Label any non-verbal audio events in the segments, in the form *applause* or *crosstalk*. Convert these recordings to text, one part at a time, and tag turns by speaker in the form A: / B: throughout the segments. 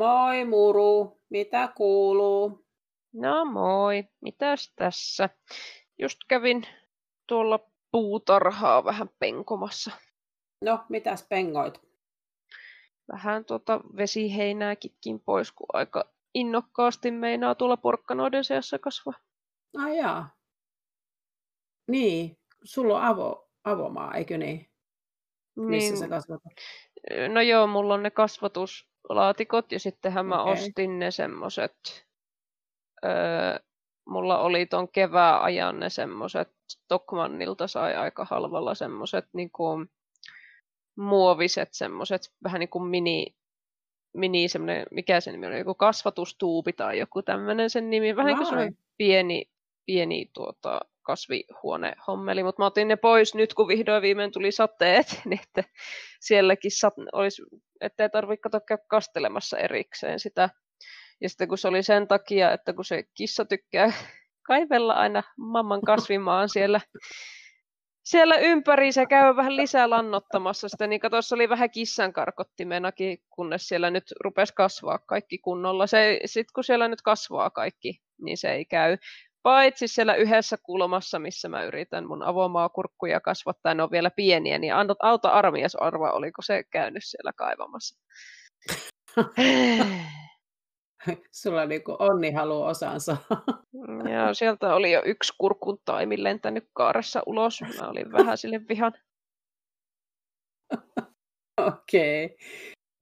A: Moi Muru, mitä kuuluu?
B: No moi, mitäs tässä? Just kävin tuolla puutarhaa vähän penkomassa.
A: No, mitäs pengoit?
B: Vähän tuota vesiheinää kitkin pois, kun aika innokkaasti meinaa tuolla porkkanoiden seassa kasvaa.
A: Ai jaa. Niin, sulla on avo, avomaa, eikö niin? Missä
B: Niin,
A: sä kasvatat?
B: no joo, mulla on ne kasvatuslaatikot ja sittenhän mä
A: Okei.
B: ostin ne semmoset, öö, mulla oli ton kevään ajan ne semmoset, Tokmannilta sai aika halvalla semmoset niinku muoviset semmoset, vähän niin kuin mini, mini semmoinen, mikä se nimi on, joku kasvatustuubi tai joku tämmöinen sen nimi, vähän niin kuin pieni, pieni tuota, kasvihuonehommeli, mutta mä otin ne pois nyt, kun vihdoin viimein tuli sateet, *laughs* niin että sielläkin sat, olisi, ettei tarvitse katsoa käydä kastelemassa erikseen sitä. Ja sitten kun se oli sen takia, että kun se kissa tykkää *laughs* kaivella aina mamman kasvimaan *laughs* siellä, siellä ympäri se käy vähän lisää lannottamassa sitä, niin se oli vähän kissan karkottimenakin, kunnes siellä nyt rupesi kasvaa kaikki kunnolla. Se, sitten kun siellä nyt kasvaa kaikki, niin se ei käy. Paitsi siellä yhdessä kulmassa, missä mä yritän mun avomaakurkkuja kasvattaa, ne on vielä pieniä, niin auta armias arva, oliko se käynyt siellä kaivamassa. *laughs*
A: Sulla niinku onni haluaa osansa.
B: Ja sieltä oli jo yksi kurkun taimi lentänyt kaaressa ulos. Mä olin vähän sille vihan. *laughs*
A: Okei.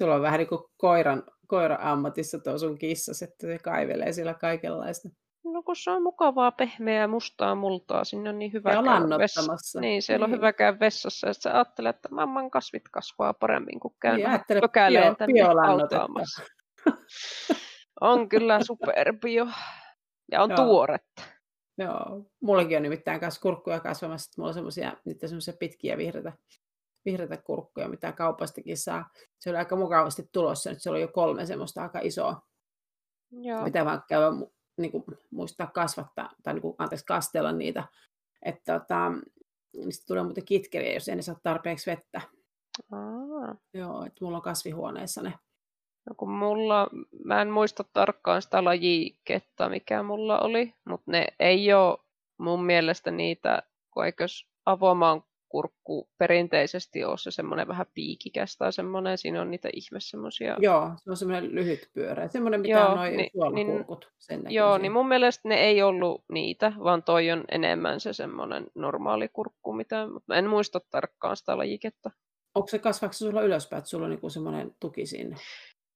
A: Sulla on vähän niin kuin koiran, koiran ammatissa tuo sun kissas, että se kaivelee siellä kaikenlaista.
B: No kun se on mukavaa, pehmeää, mustaa multaa, sinne on niin hyvä
A: Ja
B: käydä vessassa. Niin, siellä on
A: Niin.
B: hyvä käydä vessassa, ja sä ajattelet, että mamman kasvit kasvaa paremmin, kun käyn
A: Niin,
B: pökäleen
A: bio-
B: tänne autaamassa. On kyllä superbio. Ja on
A: Joo.
B: tuoretta.
A: Joo, mullakin on nimittäin kanssa kurkkuja kasvamassa. Mulla on semmoisia, niitä semmoisia pitkiä vihreitä, vihreitä kurkkuja, mitä kaupastakin saa. Se oli aika mukavasti tulossa. Nyt se oli jo kolme semmoista aika isoa.
B: Joo.
A: Pitää vaan käydä niin kuin, muistaa kasvattaa, tai niin kuin, anteeksi, kastella niitä. Että tota, niistä tulee muuten kitkeriä, jos ei ne saa tarpeeksi vettä.
B: Aa.
A: Joo, että mulla on kasvihuoneessa ne.
B: No kun mulla, mä en muista tarkkaan sitä lajiketta, mikä mulla oli, mutta ne ei ole mun mielestä niitä, kun eikös avomaan kurkku perinteisesti ole se semmoinen vähän piikikäs tai semmoinen, siinä on niitä ihme semmoisia.
A: Joo, se on semmoinen lyhyt pyörä. Semmoinen, mitä
B: Joo,
A: on noin
B: niin-
A: suolakurkut. Sen
B: Joo,
A: näköisiä.
B: niin mun mielestä ne ei ollut niitä, vaan toi on enemmän se semmoinen normaali kurkku, mitä, mutta en muista tarkkaan sitä lajiketta.
A: Onko se kasvaako se sulla ylöspäin, että sulla on niinku semmoinen tuki sinne?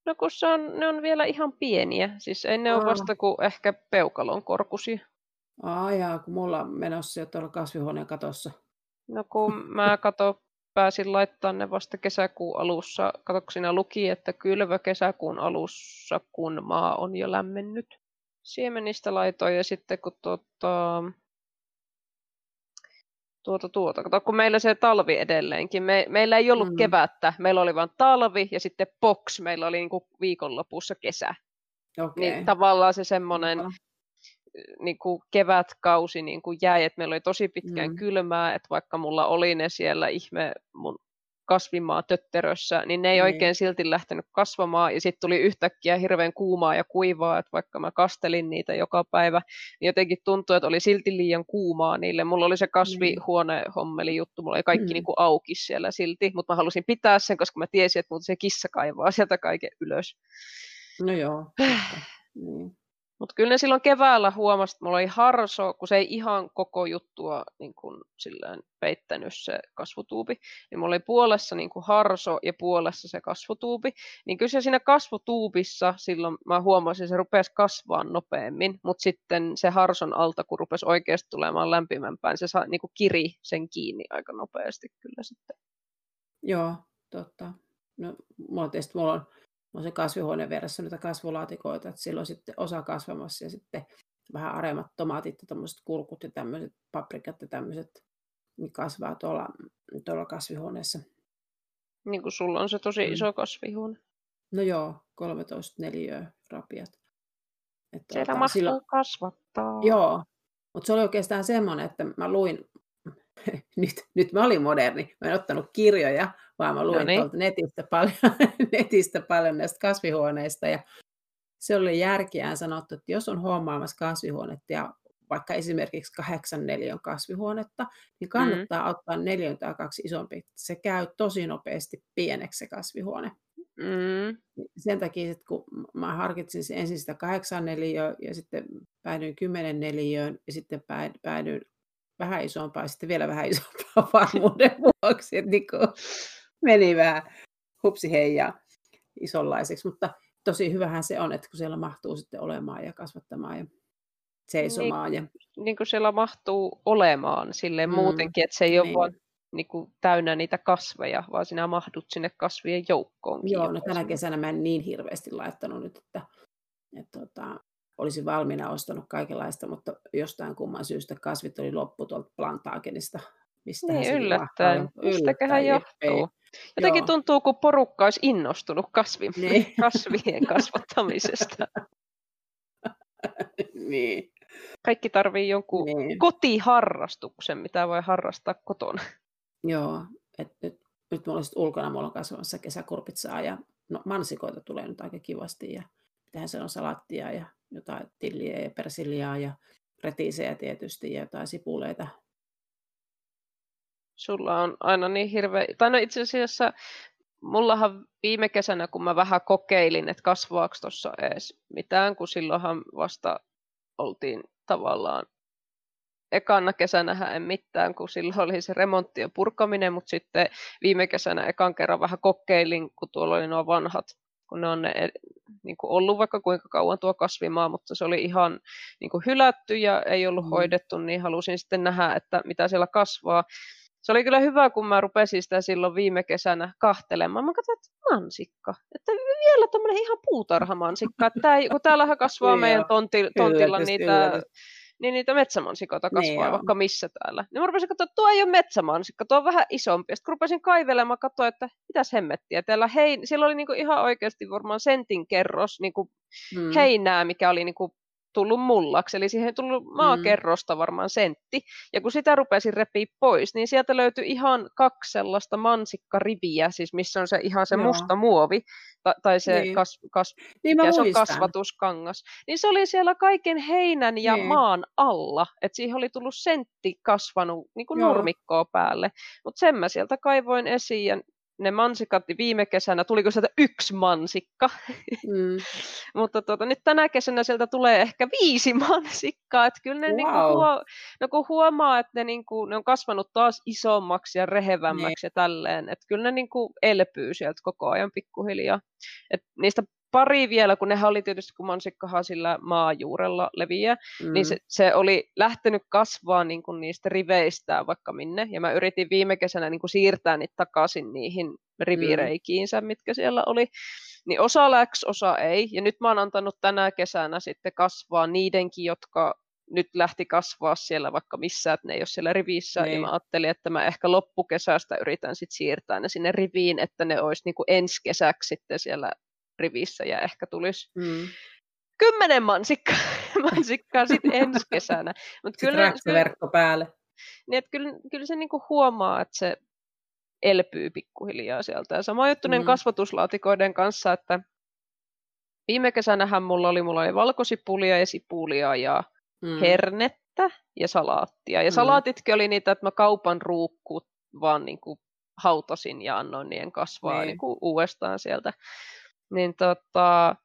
B: No kun se on, ne on vielä ihan pieniä, siis ei ne ole
A: Aa.
B: vasta kuin ehkä peukalon korkuisia.
A: Aa jaa, kun mulla on menossa jo tuolla kasvihuoneen katossa.
B: No kun mä kato, pääsin laittaa ne vasta kesäkuun alussa. Kato, siinä luki, että kylvö kesäkuun alussa, kun maa on jo lämmennyt. Siemenistä laitoin ja sitten kun tuota, tuota, tuota. Kato, kun meillä se talvi edelleenkin. Me, meillä ei ollut
A: Mm.
B: kevättä, meillä oli vain talvi ja sitten box, meillä oli niinku viikonlopussa kesä.
A: Okei.
B: Niin tavallaan se semmoinen. Niin kuin kevätkausi niin kuin jäi, että meillä oli tosi pitkään
A: Mm.
B: mm. kylmää, että vaikka mulla oli ne siellä ihme mun kasvimaa tötterössä, niin ne ei
A: Niin.
B: niin. oikein silti lähtenyt kasvamaan, ja sitten tuli yhtäkkiä hirveän kuumaa ja kuivaa, että vaikka mä kastelin niitä joka päivä, niin jotenkin tuntui, että oli silti liian kuumaa niille. Mulla oli se kasvihuonehommeli juttu, mulla oli kaikki
A: Mm.
B: mm. niin kuin auki siellä silti, mutta mä halusin pitää sen, koska mä tiesin, että muuten se kissa kaivaa sieltä kaiken ylös.
A: No joo. *sighs* niin.
B: Mutta kyllä ne silloin keväällä huomasi, että mulla oli harso, kun se ei ihan koko juttua niin kun silleen peittänyt se kasvutuubi, niin mulla oli puolessa niin kuin harso ja puolessa se kasvutuubi. Niin kyllä se siinä kasvutuubissa silloin mä huomasin, että se rupesi kasvaa nopeammin, mutta sitten se harson alta, kun rupesi oikeasti tulemaan lämpimämpään, se saa, niin kiri sen kiinni aika nopeasti kyllä sitten.
A: Joo, totta. No, mulla on tietysti mulla on, on se kasvihuoneen vieressä niitä kasvulaatikoita, että silloin sitten osa kasvamassa ja sitten vähän aremmat tomaatit ja tämmöiset kurkut ja tämmöiset paprikat ja tämmöiset niin kasvaa tuolla, tuolla kasvihuoneessa.
B: Niin kuin sulla on se tosi
A: Mm.
B: iso kasvihuone.
A: No joo, 13 neliöä rapiat. Että
B: Siellä
A: tota,
B: mahtuu
A: silloin-
B: kasvattaa.
A: Joo, mutta se oli oikeastaan semmoinen, että mä luin, *laughs* nyt, nyt mä olin moderni, mä en ottanut kirjoja, vaan mä luin no niin. tuolta netistä paljon, *laughs* netistä paljon näistä kasvihuoneista ja se oli järkeään sanottu, että jos on hommaamassa kasvihuonetta ja vaikka esimerkiksi kahdeksan neliön kasvihuonetta, niin mm. kannattaa mm. ottaa neljön tai kaksi isompi. Se käy tosi nopeasti pieneksi se kasvihuone. Mm. Sen takia, että kun mä harkitsin ensin sitä kahdeksan neliöä ja sitten päädyin kymmenen neliöön ja sitten päädyin vähän isompaa ja sitten vielä vähän isompaa *laughs* varmuuden vuoksi, että niin *laughs* meni vähän hupsi heijaa isonlaiseksi, mutta tosi hyvähän se on, että kun siellä mahtuu sitten olemaan ja kasvattamaan ja seisomaan.
B: Niin, ja... niin kuin siellä mahtuu olemaan silleen mm, muutenkin, että se ei niin. ole vaan niin kuin täynnä niitä kasveja, vaan sinä mahdut sinne kasvien joukkoon.
A: Joo, no tänä kesänä mä en niin hirveästi laittanut nyt, että, että tota, olisin valmiina ostanut kaikenlaista, mutta jostain kumman syystä kasvit oli loppu tuolta plantaagenista.
B: Mistä niin, yllättäen. Mistäköhän johtuu? Jotenkin Joo. tuntuu, kun porukka olisi innostunut kasvi, *laughs* niin. *laughs* kasvien kasvattamisesta. *laughs*
A: niin.
B: Kaikki tarvii jonkun niin. kotiharrastuksen, mitä voi harrastaa kotona.
A: Joo, että nyt, nyt mulla on ulkona, mulla on kasvamassa kesäkurpitsaa ja no, mansikoita tulee nyt aika kivasti ja tehdään se on salattia ja jotain tilliä ja persiliaa ja retiisejä tietysti ja jotain sipuleita.
B: Sulla on aina niin hirveä, tai no itse asiassa mullahan viime kesänä, kun mä vähän kokeilin, että kasvaako tuossa edes mitään, kun silloinhan vasta oltiin tavallaan ekana kesänä en mitään, kun silloin oli se remontti ja purkaminen, mutta sitten viime kesänä ekan kerran vähän kokeilin, kun tuolla oli nuo vanhat, kun ne on ne, niin kuin ollut vaikka kuinka kauan tuo kasvimaa, mutta se oli ihan niin kuin hylätty ja ei ollut mm. hoidettu, niin halusin sitten nähdä, että mitä siellä kasvaa. Se oli kyllä hyvä, kun mä rupesin sitä silloin viime kesänä kahtelemaan. Mä katsoin, että mansikka. Että vielä tämmöinen ihan puutarhamansikka. Että tää, kun täällähän kasvaa meidän tonti, tontilla niitä niin niitä metsämansikoita kasvaa niin vaikka missä täällä. Niin mä rupesin katsoa, että tuo ei ole metsämansikka, tuo on vähän isompi. Sitten kun rupesin kaivelemaan, katsoa, että mitäs hemmettiä. Täällä hei, siellä oli niinku ihan oikeasti varmaan sentin kerros niinku hmm. heinää, mikä oli niinku tullut mullaksi, eli siihen ei tullut maakerrosta varmaan sentti. Ja kun sitä rupesin repiä pois, niin sieltä löytyi ihan kaksi sellaista mansikkariviä, siis missä on se ihan se Joo. musta muovi, ta- tai se niin. kas, kas, niin ja se on kasvatuskangas. Niin se oli siellä kaiken heinän ja niin. maan alla, että siihen oli tullut sentti kasvanut niin kuin nurmikkoa päälle. Mutta sen mä sieltä kaivoin esiin ja ne mansikat viime kesänä, tuliko sieltä yksi mansikka, mm. *laughs* mutta tuota, nyt tänä kesänä sieltä tulee ehkä viisi *laughs* mansikkaa, että kyllä ne wow. niinku huo, no kun huomaa, että ne, niinku, ne on kasvanut taas isommaksi ja rehevämmäksi ne. ja tälleen, että kyllä ne niinku elpyy sieltä koko ajan pikkuhiljaa. Et niistä pari vielä, kun nehän oli tietysti, kun mansikkahan sillä maajuurella leviää, mm. niin se, se, oli lähtenyt kasvaa niin kuin niistä riveistä vaikka minne, ja mä yritin viime kesänä niin kuin siirtää niitä takaisin niihin rivireikiinsä, mm. mitkä siellä oli. Niin osa läks, osa ei, ja nyt mä oon antanut tänä kesänä sitten kasvaa niidenkin, jotka nyt lähti kasvaa siellä vaikka missä, että ne ei ole siellä rivissä, niin. ja mä ajattelin, että mä ehkä loppukesästä yritän sitten siirtää ne sinne riviin, että ne olisi niin kuin ensi kesäksi sitten siellä rivissä ja ehkä tulisi mm. kymmenen mansikkaa, *laughs* mansikkaa sitten ensi kesänä.
A: Mut kyllä, verkko päälle.
B: Niin, että kyllä, kyllä se niinku huomaa, että se elpyy pikkuhiljaa sieltä. Ja sama juttu mm. kasvatuslaatikoiden kanssa, että viime kesänähän mulla oli, mulla oli valkosipulia ja sipulia ja mm. hernettä ja salaattia. Ja mm. salaatitkin oli niitä, että mä kaupan ruukkut vaan niin kuin hautasin ja annoin niiden kasvaa niin. Niin kuin uudestaan sieltä niin tota,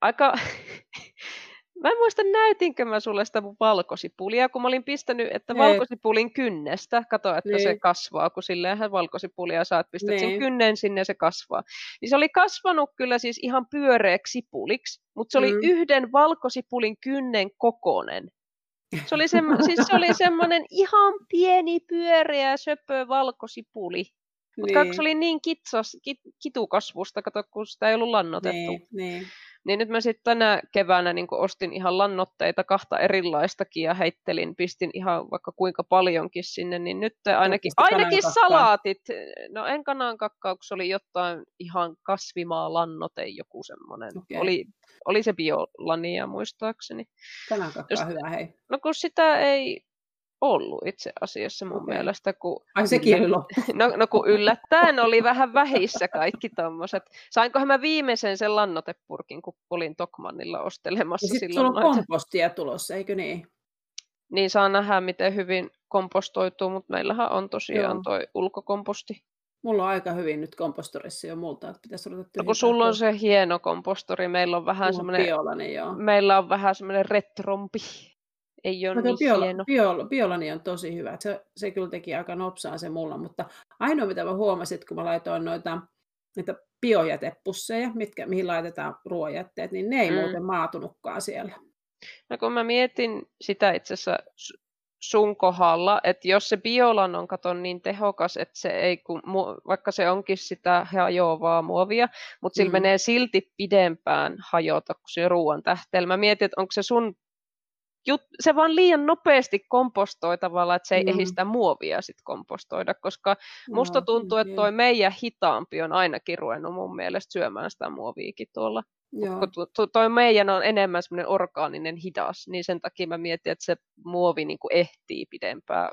B: aika, *laughs* mä en muista näytinkö mä sulle sitä mun valkosipulia, kun mä olin pistänyt, että niin. valkosipulin kynnestä, kato, että niin. se kasvaa, kun silleenhän valkosipulia saat pistää niin. sen kynnen sinne ja se kasvaa. Niin se oli kasvanut kyllä siis ihan pyöreäksi sipuliksi, mutta se oli mm. yhden valkosipulin kynnen kokonen. Se oli, semmo, siis se oli semmoinen ihan pieni pyöreä söpö valkosipuli. Mutta niin. se oli niin kitsas, kit, kitukasvusta, kato, kun sitä ei ollut lannotettu. Niin, niin. niin nyt mä sitten tänä keväänä niin ostin ihan lannoitteita kahta erilaistakin ja heittelin, pistin ihan vaikka kuinka paljonkin sinne, niin nyt ainakin, ainakin salaatit, no en kanan kakkauksia, oli jotain ihan kasvimaa lannote, joku semmoinen. Okay. Oli, oli se biolania muistaakseni.
A: Kanan kakkaa hyvä, hei.
B: No kun sitä ei ollut itse asiassa mun
A: Okei.
B: mielestä. Kun
A: Ai sekin oli. *laughs*
B: No, no kun yllättäen oli vähän vähissä kaikki tommoset. Sainkohan mä viimeisen sen lannotepurkin, kun olin Tokmannilla
A: Ja
B: ostelemassa
A: sitten sulla on
B: noita.
A: kompostia tulossa, eikö niin?
B: Niin saa nähdä, miten hyvin kompostoituu, mutta meillähän on tosiaan
A: Joo.
B: toi ulkokomposti.
A: Mulla on aika hyvin nyt kompostorissa jo multa, että pitäisi ruveta
B: No kun sulla on se hieno kompostori, meillä on vähän semmoinen, meillä on vähän semmoinen retrompi. Ei ole
A: Mutta
B: niin
A: biola,
B: hieno.
A: biola, biolani on tosi hyvä. että Se, se kyllä teki aika nopsaan se mulla, mutta ainoa mitä mä huomasin, että kun mä laitoin noita niitä biojätepusseja, mitkä, mihin laitetaan ruoanjätteet, niin ne ei
B: Mm.
A: muuten maatunutkaan siellä.
B: No kun mä mietin sitä itse asiassa sun kohdalla, että jos se biolan on katon niin tehokas, että se ei, kun, vaikka se onkin sitä hajoavaa muovia, mutta sillä
A: Mm.
B: menee silti pidempään hajota kuin se ruoan tähteellä. Mä mietin, että onko se sun jut, se vaan liian nopeasti kompostoi tavallaan, että se ei ehdi
A: Mm.
B: sitä muovia sit kompostoida, koska musta tuntuu, että
A: tiedä.
B: toi meidän hitaampi on ainakin ruvennut mun mielestä syömään sitä muoviikin tuolla.
A: Joo.
B: Kun toi meidän on enemmän semmoinen orgaaninen hidas, niin sen takia mä mietin, että se muovi niin kuin ehtii pidempään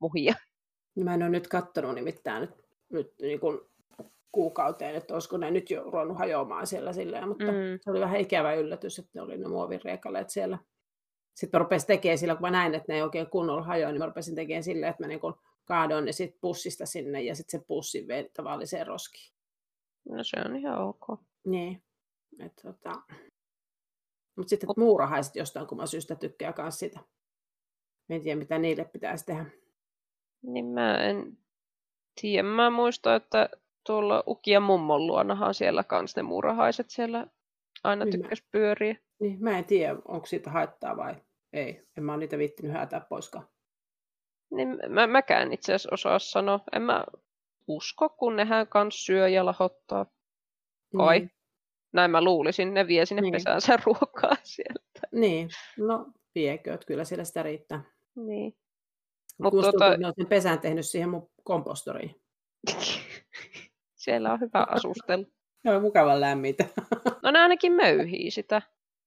B: muhia.
A: Ja Mä en ole nyt kattonut nimittäin nyt, nyt niin kuin kuukauteen, että olisiko ne nyt jo ruvennut hajoamaan siellä silleen, mutta
B: Mm.
A: se oli vähän ikävä yllätys, että ne oli ne muovinriekaleet siellä. Sitten mä rupesin tekemään sillä, kun mä näin, että ne ei oikein kunnolla hajoa, niin mä rupesin tekemään silleen, että mä niin kaadoin ne sit pussista sinne ja sitten se pussi vein tavalliseen roskiin.
B: No se on ihan ok.
A: Niin. Et, tota... Mutta sitten muurahaiset jostain kumman syystä tykkää myös sitä. Mä en tiedä, mitä niille pitäisi tehdä.
B: Niin mä en tiedä. Mä muistan, että tuolla Ukia mummon luonahan siellä kans ne muurahaiset siellä aina
A: Niin
B: tykkäs pyöriä.
A: Niin, mä en tiedä, onko siitä haittaa vai ei. En mä ole niitä viittinyt häätää poiskaan.
B: Niin mä, mäkään itse asiassa osaa sanoa. En mä usko, kun nehän kans syö ja lahottaa. Kai.
A: Niin,
B: Näin mä luulisin. Ne vie sinne
A: Niin.
B: pesäänsä *laughs* ruokaa sieltä.
A: niin. no viekö, että kyllä siellä sitä riittää.
B: Niin.
A: Mut
B: Mut
A: että ne on sen pesän tehnyt siihen mun kompostoriin. *laughs*
B: Siellä on hyvä asustella.
A: Ne on mukavan lämmintä.
B: No ne ainakin möyhii sitä.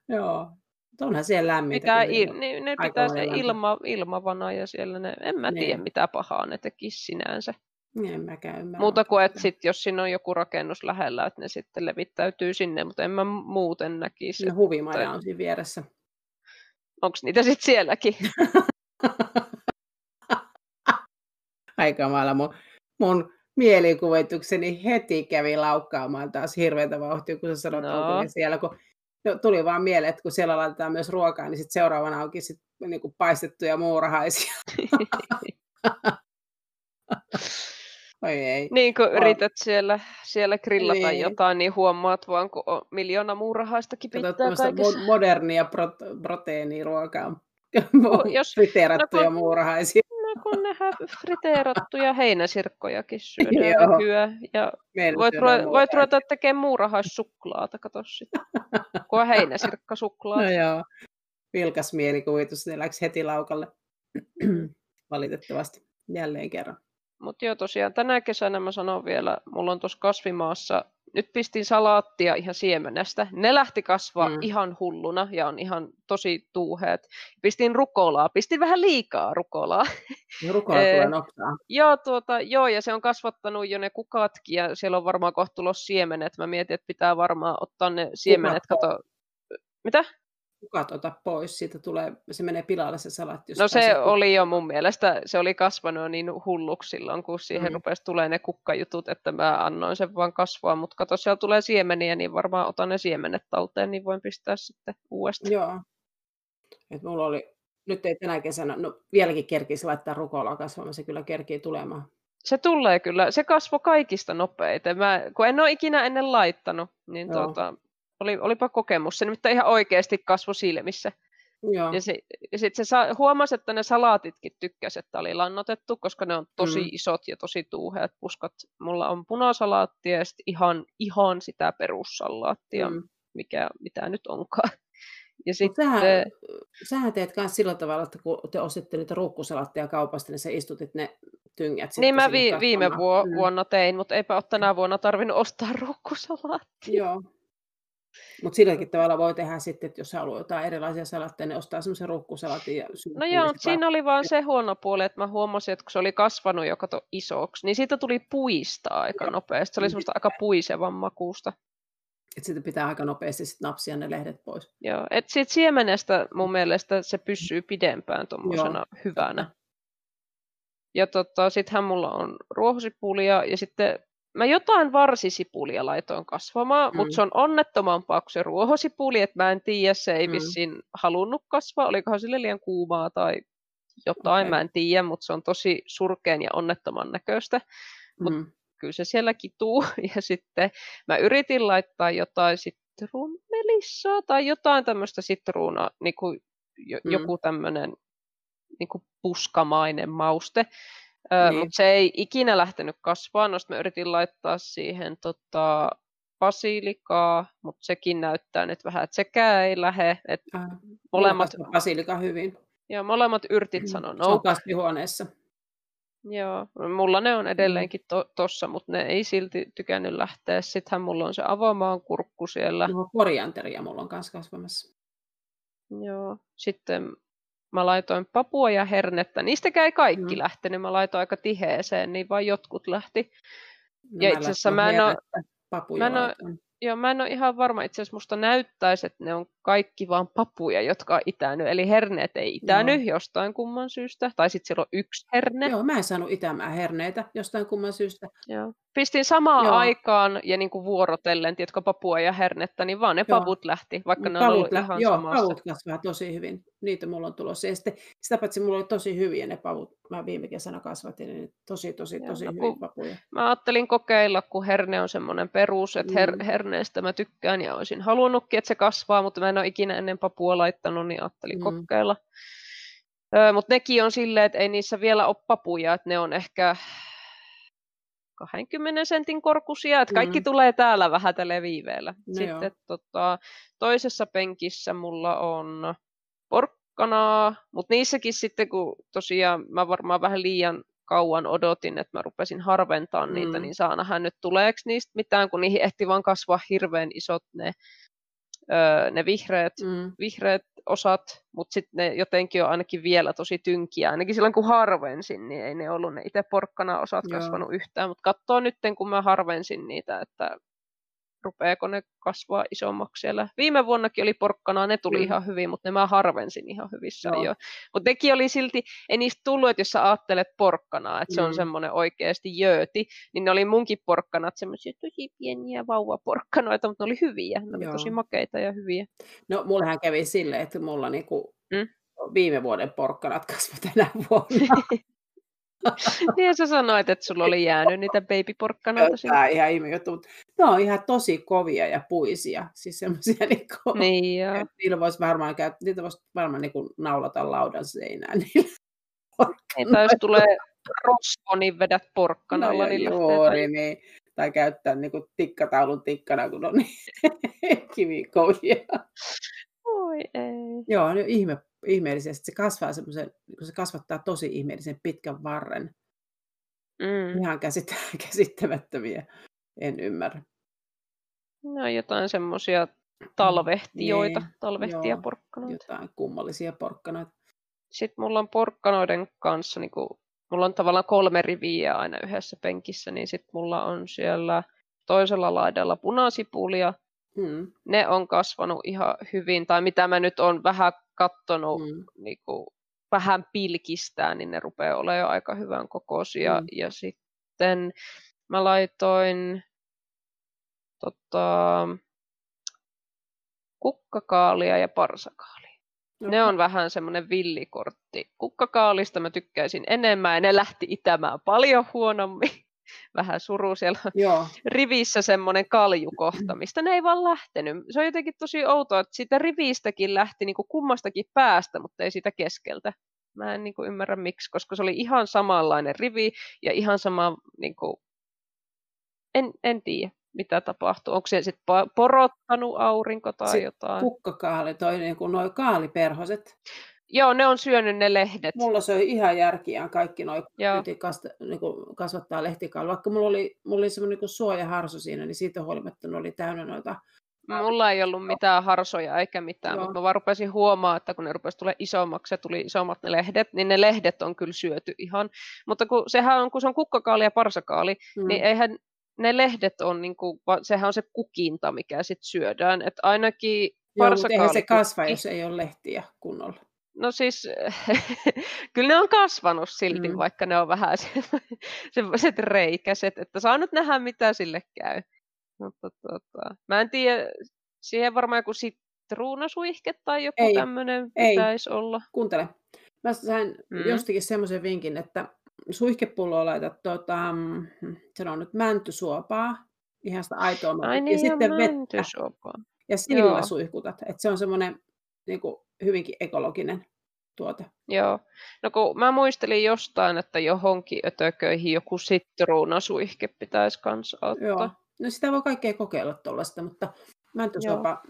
A: Joo. Mutta onhan siellä lämmintä. Kyllä
B: il, ne, ne
A: aika
B: pitää se ilma, ilmavana ja siellä ne, en mä tiedä
A: Niin.
B: mitä pahaa ne tekisi sinänsä.
A: En mäkään ymmärrä.
B: Muuta kuin, että sit, jos siinä on joku rakennus lähellä, että ne sitten levittäytyy sinne, mutta en mä muuten näkisi.
A: Siinä huvimaja on siinä vieressä.
B: Onko niitä sitten sielläkin? *laughs*
A: Aika maalla mun, mun mielikuvitukseni heti kävi laukkaamaan taas hirveätä vauhtia, kun sä sanot,
B: No.
A: ne siellä. Kun, no, tuli vaan mieleen, että kun siellä laitetaan myös ruokaa, niin sitten seuraavana onkin sit, niin kuin paistettuja muurahaisia. *laughs* Oi ei.
B: niin kun yrität siellä, siellä grillata
A: Niin.
B: jotain, niin huomaat vaan, kun on miljoona muurahaistakin pitää kaikessa.
A: mo- modernia prot- proteiiniruokaa.
B: jos-
A: Friteerattuja
B: no kun-
A: muurahaisia.
B: Kun nehän friteerattuja heinäsirkkojakin syödään
A: Joo.
B: nykyään. Ja
A: Meillä
B: voit,
A: syödään
B: ru- voit ruveta tekemään muurahaissuklaata, kato sitten. Kun on heinäsirkkasuklaata.
A: No joo, vilkas mielikuvitus, ne läks heti laukalle. *clears throat* Valitettavasti jälleen kerran.
B: Mutta joo, tosiaan tänä kesänä mä sanon vielä, mulla on tuossa kasvimaassa, nyt pistin salaattia ihan siemenestä. Ne lähti kasvaa
A: Mm.
B: ihan hulluna ja on ihan tosi tuuheet. Pistin rukolaa, pistin vähän liikaa rukolaa.
A: Rukola *laughs*
B: Ee,
A: tulee nopsaa.
B: joo, tuota, joo, ja se on kasvattanut jo ne kukatkin ja siellä on varmaan kohta siemenet. Mä mietin, että pitää varmaan ottaa ne siemenet, kato. Mitä?
A: Kukat ota pois, siitä tulee, se menee pilalle se salatti. Jos
B: No se
A: pääsee
B: oli jo mun mielestä, se oli kasvanut niin hulluksi silloin, kun siihen
A: Mm.
B: rupesi tulee ne kukkajutut, että mä annoin sen vaan kasvaa, mutta kato, siellä tulee siemeniä, niin varmaan otan ne siemenet talteen, niin voin pistää sitten uudestaan.
A: Joo. Et mulla oli, nyt ei tänä kesänä, no vieläkin kerkisi laittaa rukolaa kasvamaan, se kyllä kerkii tulemaan.
B: Se tulee kyllä, se kasvoi kaikista nopeiten. Mä, kun en ole ikinä ennen laittanut, niin
A: Joo.
B: tuota, oli, olipa kokemus. Se nimittäin ihan oikeasti kasvoi silmissä.
A: Joo,
B: Ja, se, ja sitten se sa- huomasi, että ne salaatitkin tykkäsi, että oli lannotettu, koska ne on tosi
A: Mm.
B: isot ja tosi tuuheat puskat. Mulla on punasalaattia ja sitten ihan, ihan sitä perussalaattia,
A: Mm.
B: mikä, mitä nyt onkaan. *laughs* Ja sitten,
A: sähän, sähän teet myös sillä tavalla, että kun te ostitte niitä ruukkusalatteja kaupasta, niin sä istutit ne tyngät sitten
B: niin mä vi, viime vuo,
A: Mm.
B: vuonna tein, mutta eipä ole tänä vuonna tarvinnut ostaa *laughs* ruukkusalaattia.
A: Joo. Mutta silläkin tavalla voi tehdä sitten, että jos haluaa jotain erilaisia salatteja, niin ostaa semmoisen ruukkusalatin ja
B: No joo, mutta siinä oli vaan se huono puoli, että mä huomasin, että kun se oli kasvanut jo kato isoksi, niin siitä tuli puista aika nopeasti. Se oli semmoista aika puisevan makuusta.
A: Että sitten pitää aika nopeasti sit napsia ne lehdet pois.
B: Joo, että siitä siemenestä mun mielestä se pysyy pidempään tuommoisena hyvänä. Ja tota, sittenhän mulla on ruohosipulia ja sitten mä jotain varsisipulia laitoin kasvamaan, mm. mutta se on onnettomampaa kuin se ruohosipuli, että mä en tiedä, se ei mm. vissiin halunnut kasvaa, olikohan sille liian kuumaa tai jotain, okay. mä en tiedä, mutta se on tosi surkeen ja onnettoman näköistä. Mutta mm. kyllä se siellä kituu. *laughs* Ja sitten mä yritin laittaa jotain sitruunmelissaa tai jotain tämmöistä sitruuna, niin kuin mm. joku tämmöinen niin puskamainen mauste. Niin. Mutta se ei ikinä lähtenyt kasvaa, no mä yritin laittaa siihen tota, basilikaa, mutta sekin näyttää nyt vähän, että sekään ei lähde. Että äh,
A: molemmat, basilika hyvin.
B: Ja molemmat yrtit sanoo no.
A: Se on kasvihuoneessa.
B: Joo, mulla ne on edelleenkin to, tossa, mutta ne ei silti tykännyt lähteä. Sittenhän mulla on se avomaan kurkku siellä.
A: No, korianteria mulla on kanssa kasvamassa.
B: Joo, sitten Mä laitoin papua ja hernettä. Niistäkään ei kaikki mm. lähtenyt. Mä laitoin aika tiheeseen, niin vain jotkut lähti.
A: No, ja itse asiassa mä en ole... Mä en ole,
B: Joo, mä en ole ihan varma. Itse asiassa musta näyttäisi, että ne on kaikki vaan papuja, jotka on itänyt. Eli herneet ei itänyt Joo. jostain kumman syystä. Tai sitten siellä on yksi herne.
A: Joo, mä en saanut itämään herneitä jostain kumman syystä.
B: Joo. Pistin samaan Joo. aikaan ja niin kuin vuorotellen, tiedätkö, papua ja hernettä, niin vaan ne Joo. pavut lähti, vaikka ne on ollut ihan
A: Joo,
B: samassa.
A: pavut kasvaa tosi hyvin. Niitä mulla on tulossa. Ja sitten, sitä paitsi mulla oli tosi hyviä ne pavut. Mä viime kesänä kasvatin niin tosi, tosi, Joo, tosi no, hyviä papuja.
B: Mä ajattelin kokeilla, kun herne on semmoinen perus, että her- mm. herneestä mä tykkään ja olisin halunnutkin, että se kasvaa, mutta mä en ole ikinä ennen papua laittanut, niin ajattelin mm. kokeilla. Mutta nekin on silleen, että ei niissä vielä ole papuja, että ne on ehkä 20 sentin korkusia, että kaikki mm. tulee täällä vähän tälle viiveellä. No Sitten tota, toisessa penkissä mulla on porkkanaa, mutta niissäkin sitten, kun tosiaan mä varmaan vähän liian kauan odotin, että mä rupesin harventaa mm. niitä, niin saa nähdä nyt tuleeko niistä mitään, kun niihin ehti vaan kasvaa hirveän isot ne, öö, ne vihreät, mm. vihreät osat, mutta sitten ne jotenkin on ainakin vielä tosi tynkiä. Ainakin silloin kun harvensin, niin ei ne ollut ne itse porkkana osat Joo. kasvanut yhtään, mutta katsoo nyt kun mä harvensin niitä, että rupeeko ne kasvaa isommaksi siellä. Viime vuonnakin oli porkkana, ne tuli mm. ihan hyvin, mutta ne mä harvensin ihan hyvissä Joo. jo. Mutta nekin oli silti, ei niistä tullut, että jos sä ajattelet porkkanaa, että mm. se on mm. semmoinen oikeasti jööti, niin ne oli munkin porkkanat semmoisia tosi pieniä vauvaporkkanoita, mutta ne oli hyviä, ne oli Joo. tosi makeita ja hyviä.
A: No mullahan kävi silleen, että mulla niinku mm? viime vuoden porkkanat kasvoi tänä vuonna. *laughs* *laughs*
B: niin sä sanoit, että sulla oli jäänyt niitä babyporkkanoita.
A: Tämä on ihan ihme juttu, mutta ne on ihan tosi kovia ja puisia. Siis semmoisia, *laughs* niin kuin,
B: niin joo.
A: niillä voisi varmaan, käyttää, niitä voisi varmaan niin kuin naulata laudan seinään. *laughs*
B: Niin, tai jos tulee rosvo, niin vedät porkkanalla.
A: No, niin juuri, niin. Tai käyttää niin kuin tikkataulun tikkana, kun on niin kivikovia.
B: Oi ei.
A: Joo, niin ihme ihmeellisesti. Se kasvaa semmoisen, kun se kasvattaa tosi ihmeellisen pitkän varren. Mm. Ihan käsit- *laughs* käsittämättömiä. En ymmärrä.
B: No jotain semmoisia talvehtioita, niin, talvehtia porkkanoita.
A: Jotain kummallisia porkkanoita.
B: Sitten mulla on porkkanoiden kanssa, niin kuin, mulla on tavallaan kolme riviä aina yhdessä penkissä, niin sitten mulla on siellä toisella laidalla punasipulia. Hmm. Ne on kasvanut ihan hyvin, tai mitä mä nyt on vähän katsonut mm. niin kuin, vähän pilkistää, niin ne rupeaa olemaan jo aika hyvän kokoisia. Mm. Ja sitten mä laitoin tota, kukkakaalia ja parsakaalia. Okay. Ne on vähän semmoinen villikortti. Kukkakaalista mä tykkäisin enemmän ja ne lähti itämään paljon huonommin *laughs* vähän suru siellä *laughs* Joo. rivissä semmoinen kaljukohta, *clears throat* mistä ne ei vaan lähtenyt. Se on jotenkin tosi outoa, että siitä rivistäkin lähti niin kuin kummastakin päästä, mutta ei siitä keskeltä. Mä en niin kuin ymmärrä miksi, koska se oli ihan samanlainen rivi ja ihan sama, niin kuin... en, en tiedä mitä tapahtuu. Onko se sitten porottanut aurinko tai sitten jotain?
A: Kukkakaali, toi niin kuin noi kaaliperhoset.
B: Joo, ne on syönyt ne lehdet.
A: Mulla söi ihan järkiään kaikki noin, piti niin kasvattaa lehtikaalia. Vaikka mulla oli, mulla oli semmoinen niin suojaharsu siinä, niin siitä huolimatta ne oli täynnä noita
B: Mulla ei ollut mitään harsoja eikä mitään,
A: Joo.
B: mutta mä vaan rupesin huomaa, että kun ne rupesi tulee isommaksi ja tuli isommat ne lehdet, niin ne lehdet on kyllä syöty ihan. Mutta kun sehän on, kun se on kukkakaali ja parsakaali,
A: Mm.
B: niin eihän ne lehdet on, niin kuin, sehän on se kukinta, mikä sitten syödään. Että ainakin
A: Joo, mutta eihän se kasva, jos ei ole lehtiä kunnolla.
B: No siis, *laughs* kyllä ne on kasvanut silti,
A: Mm.
B: vaikka ne on vähän *laughs* se- semmoiset reikäiset, että saa nyt nähdä, mitä sille käy. Mutta tota, mä en tiedä, siihen varmaan joku sitruunasuihke tai joku
A: Ei,
B: tämmöinen
A: ei.
B: pitäisi olla.
A: Kuuntele. Mä sain mm. Jostakin semmoisen vinkin, että suihkepulloon laitat, tota, mm, sanon nyt, mäntysuopaa, ihan sitä aitoa
B: Ai
A: mäntyä, ja
B: niin, ja
A: sitten vettä, ja sillä
B: Joo.
A: suihkutat. Että se on semmoinen niin kuin, hyvinkin ekologinen tuote.
B: Joo. No kun mä muistelin jostain, että johonkin ötököihin joku sitruunasuihke pitäisi kanssa ottaa.
A: Joo. No sitä voi kaikkea kokeilla tuollaista, mutta mäntysuopa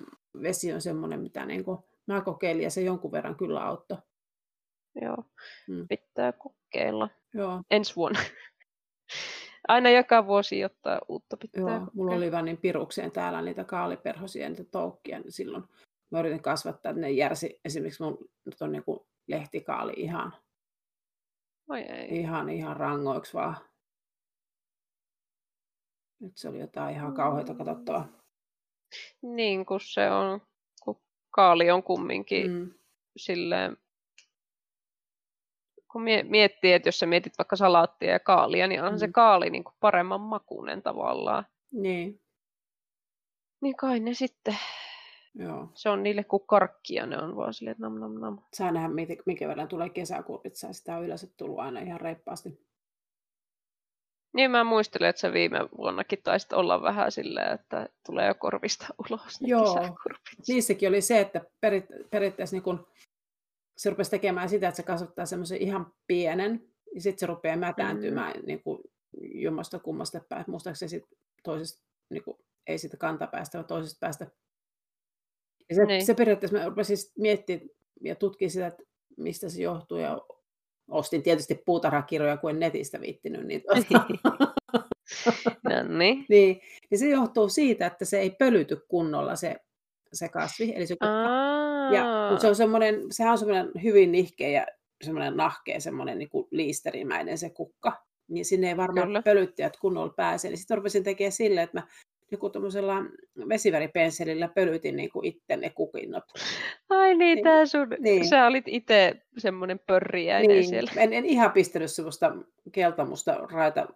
A: vesi on semmoinen, mitä niin kuin, mä kokeilin, ja se jonkun verran kyllä auttoi.
B: Joo.
A: Mm.
B: Pitää kokeilla.
A: Joo.
B: ensi vuonna. *laughs* Aina joka vuosi jotain uutta pitää
A: Joo, mulla oli vaan niin pirukseen täällä niitä kaaliperhosia ja niitä toukkia, niin silloin mä yritin kasvattaa, että ne järsi esimerkiksi mun nyt on niin kuin lehtikaali ihan,
B: Oi ei.
A: ihan, ihan rangoiksi vaan. Nyt se oli jotain ihan kauheita katsottavaa.
B: Niin kuin se on, kun kaali on kumminkin mm.
A: Mm.
B: silleen, kun mie- miettii, että jos sä mietit vaikka salaattia ja kaalia, niin onhan mm. se
A: Mm.
B: kaali niin kuin paremman makuinen tavallaan.
A: Niin,
B: Niin kai ne sitten,
A: joo.
B: se on niille kuin karkkia, ne on vaan silleen, nam nam nam.
A: Saa nähdä, minkä verran tulee kesäkurpitsaa. Sitä on yleensä tullut aina ihan reippaasti.
B: Niin mä muistelen, että se viime vuonnakin taisit olla vähän silleen, että tulee jo korvista ulos ne
A: Joo.
B: kesäkurpit.
A: Niissäkin oli se, että perit, periaatteessa niin kun se rupesi tekemään sitä, että se kasvattaa semmoisen ihan pienen, ja sitten se rupeaa mätääntymään mm. niin kuin jommasta kummasta päästä. Muistaakseni sit toisesta, niin kuin, ei siitä kantapäästä, vaan toisesta päästä. Ja se,
B: Niin.
A: se periaatteessa mä rupesin sit miettimään ja tutkimaan sitä, että mistä se johtuu, ja ostin tietysti puutarhakirjoja, kun en netistä viittinyt. Niin, tuota, *laughs*
B: No niin.
A: niin, niin se johtuu siitä, että se ei pölyty kunnolla se, se kasvi, eli se. Ja se on semmoinen, sehän on semmoinen hyvin nihkeä ja semmoinen nahkea, semmoinen niin kuin liisterimäinen se kukka, niin sinne ei varmaan
B: Kyllä.
A: Kyllä. pölyttäjät kunnolla pääse. Niin sitten rupesin tekemään silleen, että mä niin tuommoisella vesiväripensselillä pölytin niin kuin itse ne kukinnot.
B: Ai niin,
A: Niin.
B: tää sun,
A: Niin.
B: sä olit itse semmoinen pörriäinen
A: Niin,
B: siellä.
A: en, en ihan pistänyt semmoista keltamusta raita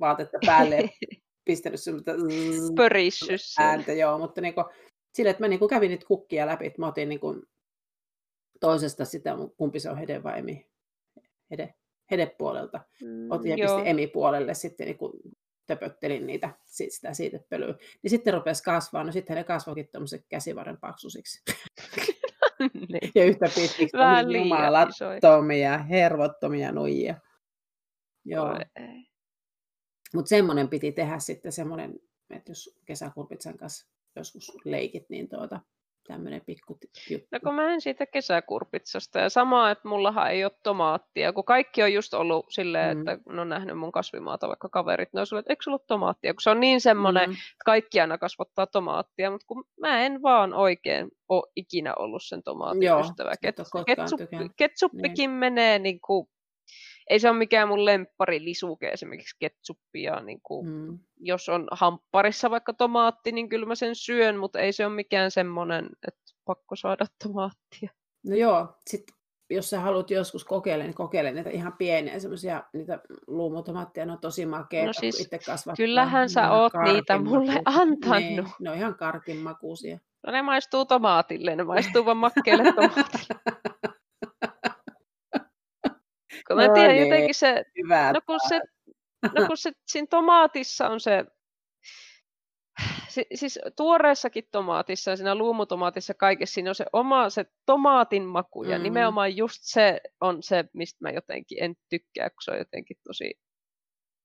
A: vaatetta päälle *laughs* pistänyt semmoista zzz
B: Pörissys siellä.
A: ääntä, joo, mutta niin kuin, sille, että mä niin kuin kävin niitä kukkia läpi, että mä otin niin kuin toisesta sitä, kumpi se on hede vai emi, hede, hedepuolelta.
B: Mm,
A: Otin ja
B: joo.
A: pistin emipuolelle sitten niin kuin töpöttelin niitä, sit sitä siitepölyä. Niin sitten rupesi kasvaa, no sitten ne kasvoikin tuommoiset käsivarren paksusiksi.
B: niin.
A: ja yhtä pitkiksi jumalattomia, hervottomia nuijia. Joo, mutta semmoinen piti tehdä sitten semmoinen, että jos kesäkurpitsan kanssa joskus leikit, niin tuota, tämmöinen pikku juttu.
B: No kun mä en siitä kesäkurpitsasta. Ja sama, että mullahan ei ole tomaattia. Kun kaikki on just ollut silleen,
A: Mm.
B: että ne on nähnyt mun kasvimaata, vaikka kaverit, ne on silleen, että eikö sulla tomaattia? Kun se on niin semmoinen,
A: Mm.
B: että kaikki aina kasvattaa tomaattia, mutta kun mä en vaan oikein ole ikinä ollut sen tomaatin
A: Joo,
B: ystävä.
A: et
B: Ket,
A: oo koskaan
B: ketsup,
A: tykännyt.
B: ketsuppikin menee niin kuin, ei se ole mikään mun lemppari lisuke esimerkiksi ketsuppia. Niin kuin,
A: Mm.
B: jos on hampparissa vaikka tomaatti, niin kyllä mä sen syön, mutta ei se ole mikään semmoinen, että pakko saada tomaattia.
A: No joo, sitten jos sä haluat joskus kokeilla, niin kokeile niitä ihan pieniä semmoisia, niitä luumutomaatteja, ne on tosi makeita,
B: No
A: kun
B: siis
A: itse kasvattaa.
B: Kyllähän
A: Ne
B: sä oot niitä mulle antanut.
A: Niin, ne on ihan karkin makuisia.
B: No ne maistuu tomaatille, ne maistuu vaan makkeelle tomaatille. *laughs* Kun mä
A: No
B: tiedän
A: niin.
B: jotenkin se,
A: Hyvä.
B: no kun se, no kun se siinä tomaatissa on se, si, siis tuoreessakin tomaatissa ja siinä luumutomaatissa kaikessa siinä on se oma se tomaatin maku ja
A: Mm.
B: nimenomaan just se on se, mistä mä jotenkin en tykkää, kun se on jotenkin tosi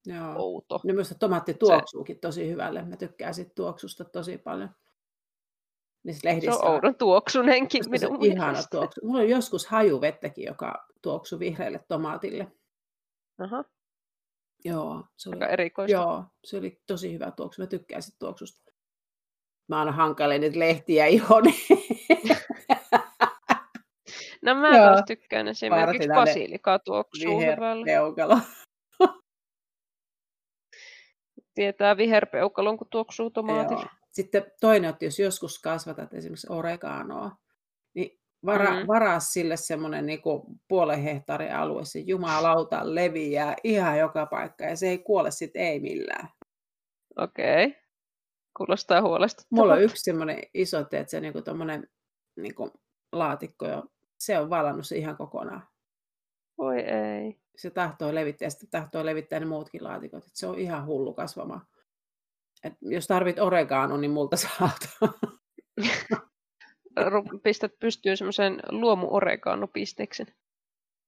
A: Joo.
B: outo.
A: No minusta tomaatti tuoksuukin tosi hyvälle. Mä tykkään siitä tuoksusta tosi paljon. Niissä
B: Se
A: lehdissä
B: on oudon tuoksunenkin
A: se
B: minun
A: on ihana
B: mielestä.
A: tuoksu. Mulla on joskus hajuvettäkin, joka tuoksui vihreälle tomaatille.
B: Aha,
A: Joo, se oli,
B: aika erikoista.
A: joo, se oli tosi hyvä tuoksu. Mä tykkään siitä tuoksusta. mä aina hankailen niitä lehtiä ihon.
B: No mä
A: Joo.
B: taas tykkään esimerkiksi basilikaa tuoksuu hyvälle.
A: viherpeukalo.
B: Tietää viherpeukalon, kun tuoksuu tomaatilla.
A: Sitten toinen, että jos joskus kasvatat esimerkiksi oreganoa, niin vara,
B: Mm.
A: varaa sille semmoinen niin puolen hehtaarin alue, se jumalauta leviää ihan joka paikka ja se ei kuole sitten ei millään.
B: Okei. Okay. Kuulostaa huolestuttavalta.
A: Mulla on yksi semmoinen iso, että se niin tommonen, niin laatikko jo, se on valannut se ihan kokonaan.
B: Voi ei.
A: Se tahtoo levittää ja sitten tahtoo levittää ne muutkin laatikot. Et se on ihan hullu kasvamaan. Et jos tarvit oregano, niin multa saat.
B: Pistät pystyyn semmoisen luomu oregano-pisteksen.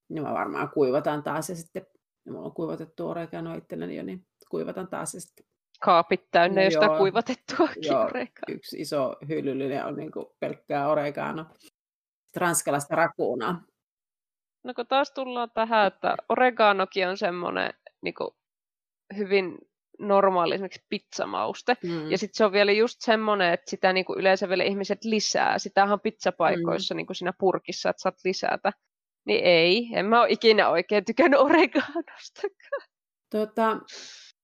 A: niin mä varmaan kuivataan taas ja sitten, ja mulla on kuivatettu oregano itselläni jo, niin kuivataan taas ja sitten
B: Kaapit täynnä jo sitä
A: Joo.
B: kuivatettua
A: Joo. yksi iso hyllyllinen on niin pelkkää oregano. Ranskalaista rakuunaa.
B: No kun taas tullaan tähän, että oreganokin on semmoinen niin hyvin normaali esimerkiksi pizzamauste.
A: Mm.
B: Ja sitten se on vielä just semmoinen, että sitä niinku yleensä vielä ihmiset lisää. Sitähän on pizzapaikoissa
A: Mm.
B: niinku siinä purkissa, että saat lisätä. Niin ei, en mä ole ikinä oikein tykännyt oreganosta.
A: Tota,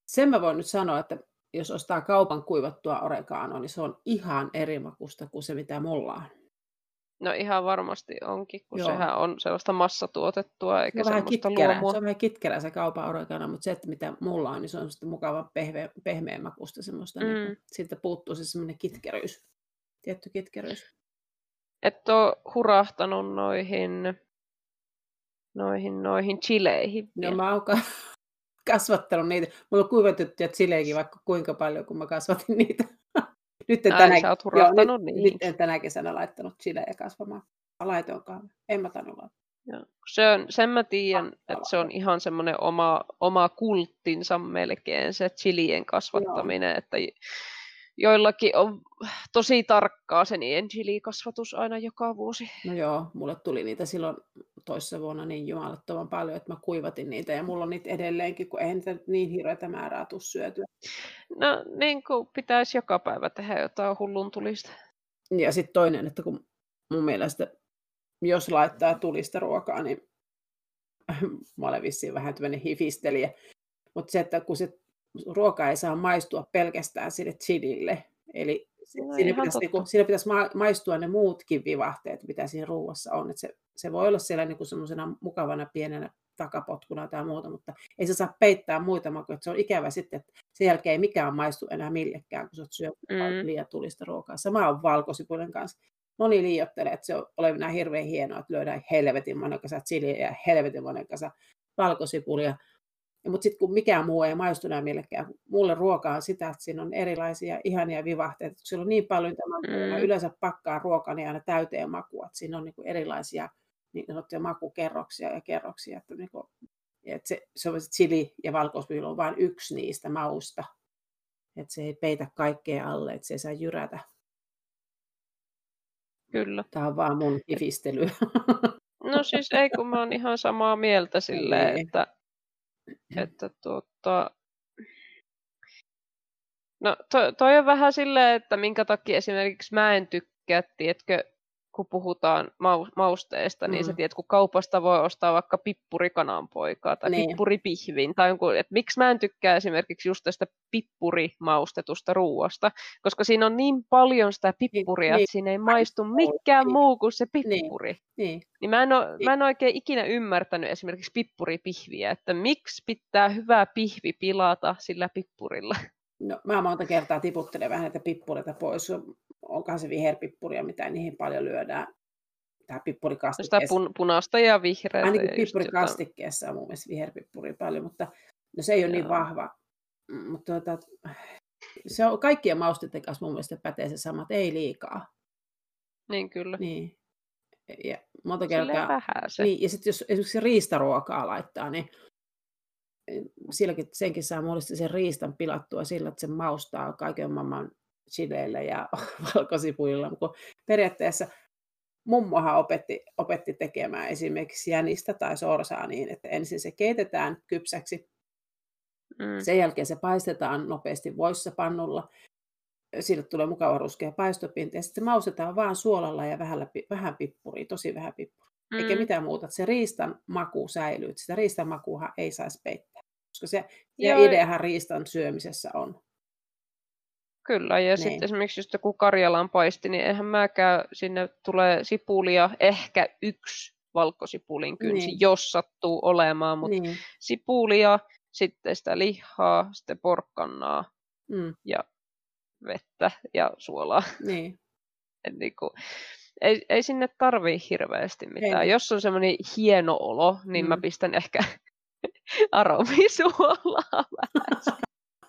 A: sen mä voin nyt sanoa, että jos ostaa kaupan kuivattua oreganoa, niin se on ihan eri makusta kuin se, mitä mulla on.
B: No ihan varmasti onkin, kun
A: Joo.
B: sehän on sellaista massatuotettua
A: Se
B: eikä
A: on, vähän
B: semmoista
A: kitkerä,
B: luomua.
A: se on vähän kitkerä se kaupan oregano, mutta se, että mitä mulla on, niin se on semmoista mukavan pehmeä, pehmeä makusta semmoista. Mm. Niin
B: Mm.
A: kuin, siitä puuttuu se semmoinen kitkeryys, tietty kitkeryys.
B: Et ole hurahtanut noihin, noihin, noihin chileihin.
A: No mä oon ka- *laughs* kasvattanut niitä. Mulla on kuivatettuja chilejäkin vaikka kuinka paljon, kun mä kasvatin niitä. Nyt en
B: Ai,
A: tänä, joo, nyt,
B: niihin.
A: nyt en tänä kesänä laittanut chilejä kasvamaan. Mä laitoinkaan. En mä tainnut.
B: Joo. Se on, sen mä tiedän,
A: Pakko
B: että se on ihan semmoinen oma, oma kulttinsa melkein, se chilien kasvattaminen, että j- joillakin on tosi tarkkaa se niiden chilikasvatus aina joka vuosi.
A: No joo, mulle tuli niitä silloin toissa vuonna niin jumalattoman paljon, että mä kuivatin niitä ja mulla on niitä edelleenkin, kun eihän niitä niin hirveätä määrää tuu syötyä.
B: No niin kuin pitäisi joka päivä tehdä jotain hullun tulista.
A: Ja sitten toinen, että kun mun mielestä, jos laittaa tulista ruokaa, niin *laughs* mä olen vissiin vähän tämmöinen hifistelijä, mutta se, että kun se ruoka ei saa maistua pelkästään sille chilille, eli
B: No,
A: siinä,
B: ihan
A: pitäisi,
B: totta.
A: niinku, siinä pitäisi ma- maistua ne muutkin vivahteet, mitä siinä ruuassa on. Et se, se voi olla siellä niinku semmoisena mukavana pienenä takapotkuna tai muuta, mutta ei se saa peittää muita makuja. Se on ikävä sitten, että sen jälkeen ei mikään maistu enää millekään, kun sä oot syönyt
B: Mm.
A: liian tulista ruokaa. Sama on valkosipulin kanssa. Moni liiottelee, että se on olevinaan hirveän hienoa, että lyödään helvetin monen kasa chiliä ja helvetin monen kasa valkosipulia. Mutta sitten kun mikään muu ei maistu enää millekään, mulle ruoka on sitä, että siinä on erilaisia ihania vivahteita. Kun siellä on niin paljon, että mä, mä
B: Mm.
A: yleensä pakkaan ruokani aina täyteen makua. Että siinä on niinku erilaisia niin sanottuja makukerroksia ja kerroksia. Että niinku, et se, se on se chili ja valkosipulia on vain yksi niistä mausta. Että se ei peitä kaikkea alle, että se ei saa jyrätä.
B: Kyllä.
A: Tämä on vaan mun hifistelyä.
B: No siis ei, kun mä oon ihan samaa mieltä *laughs* silleen,
A: Niin.
B: että, että tuota, no to, toi on vähän silleen, että minkä takia esimerkiksi mä en tykkää, tiedätkö, kun puhutaan mau, mausteesta, niin sä
A: Mm.
B: tiedät, kun kaupasta voi ostaa vaikka pippurikananpoikaa tai
A: Niin.
B: pippuripihvin, tai jonkun, että miksi mä en tykkää esimerkiksi just tästä pippurimaustetusta ruuasta, koska siinä on niin paljon sitä pippuria,
A: niin.
B: että siinä ei maistu mikään
A: Niin.
B: muu kuin se
A: Niin.
B: pippuri.
A: niin.
B: Niin mä en, ole, mä en oikein ikinä ymmärtänyt esimerkiksi pippuripihviä, että miksi pitää hyvää pihvi pilata sillä pippurilla.
A: No, mä monta kertaa tiputtelen vähän näitä pippureita pois. Onkohan se viherpippuria, mitä niihin paljon lyödään. Tämä
B: No sitä
A: pippurikastikkeessa.
B: pun, punaista ja vihreää.
A: Ainakin pippurikastikkeessa on mun mielestä viherpippuri paljon, mutta no se ei ole niin
B: Joo.
A: vahva. Mm, Mutta tuota, se on kaikkien mausteiden kanssa mun mielestä pätee se sama, että ei liikaa.
B: Niin kyllä.
A: Niin. Ja monta
B: Silleen
A: kertaa,
B: vähän se.
A: Niin, ja sitten jos esimerkiksi riistaruokaa laittaa, niin silläkin, senkin saa muodostaa sen riistan pilattua sillä, että se maustaa kaiken maailman chileillä ja *laughs* valkosipuilla. Kun periaatteessa mummohan opetti, opetti tekemään esimerkiksi jänistä tai sorsaa niin, että ensin se keitetään kypsäksi,
B: Mm.
A: sen jälkeen se paistetaan nopeasti voissa pannulla, sille tulee mukava ruskea paistopinta. Ja sitten se maustetaan vaan suolalla ja vähän, vähän pippuria, tosi vähän pippuria. Mm. Eikä mitään muuta. Että se riistan maku säilyy. Sitä riistan makuuhan ei saisi peittää. Koska se ja ideahan riistan syömisessä on.
B: Kyllä, ja niin. sitten esimerkiksi just joku Karjalan paisti, niin eihän mäkään, sinne tulee sipulia, ehkä yksi valkosipulin kynsi, niin. jos sattuu olemaan, mutta niin. sipulia, sitten sitä lihaa, sitten porkkannaa mm. ja vettä ja suolaa.
A: Niin. *laughs*
B: Et niin kuin, ei, ei sinne tarvii hirveästi mitään. Ei. Jos on semmoinen hieno olo, niin mm. mä pistän ehkä *laughs* aromisuolaa vähän.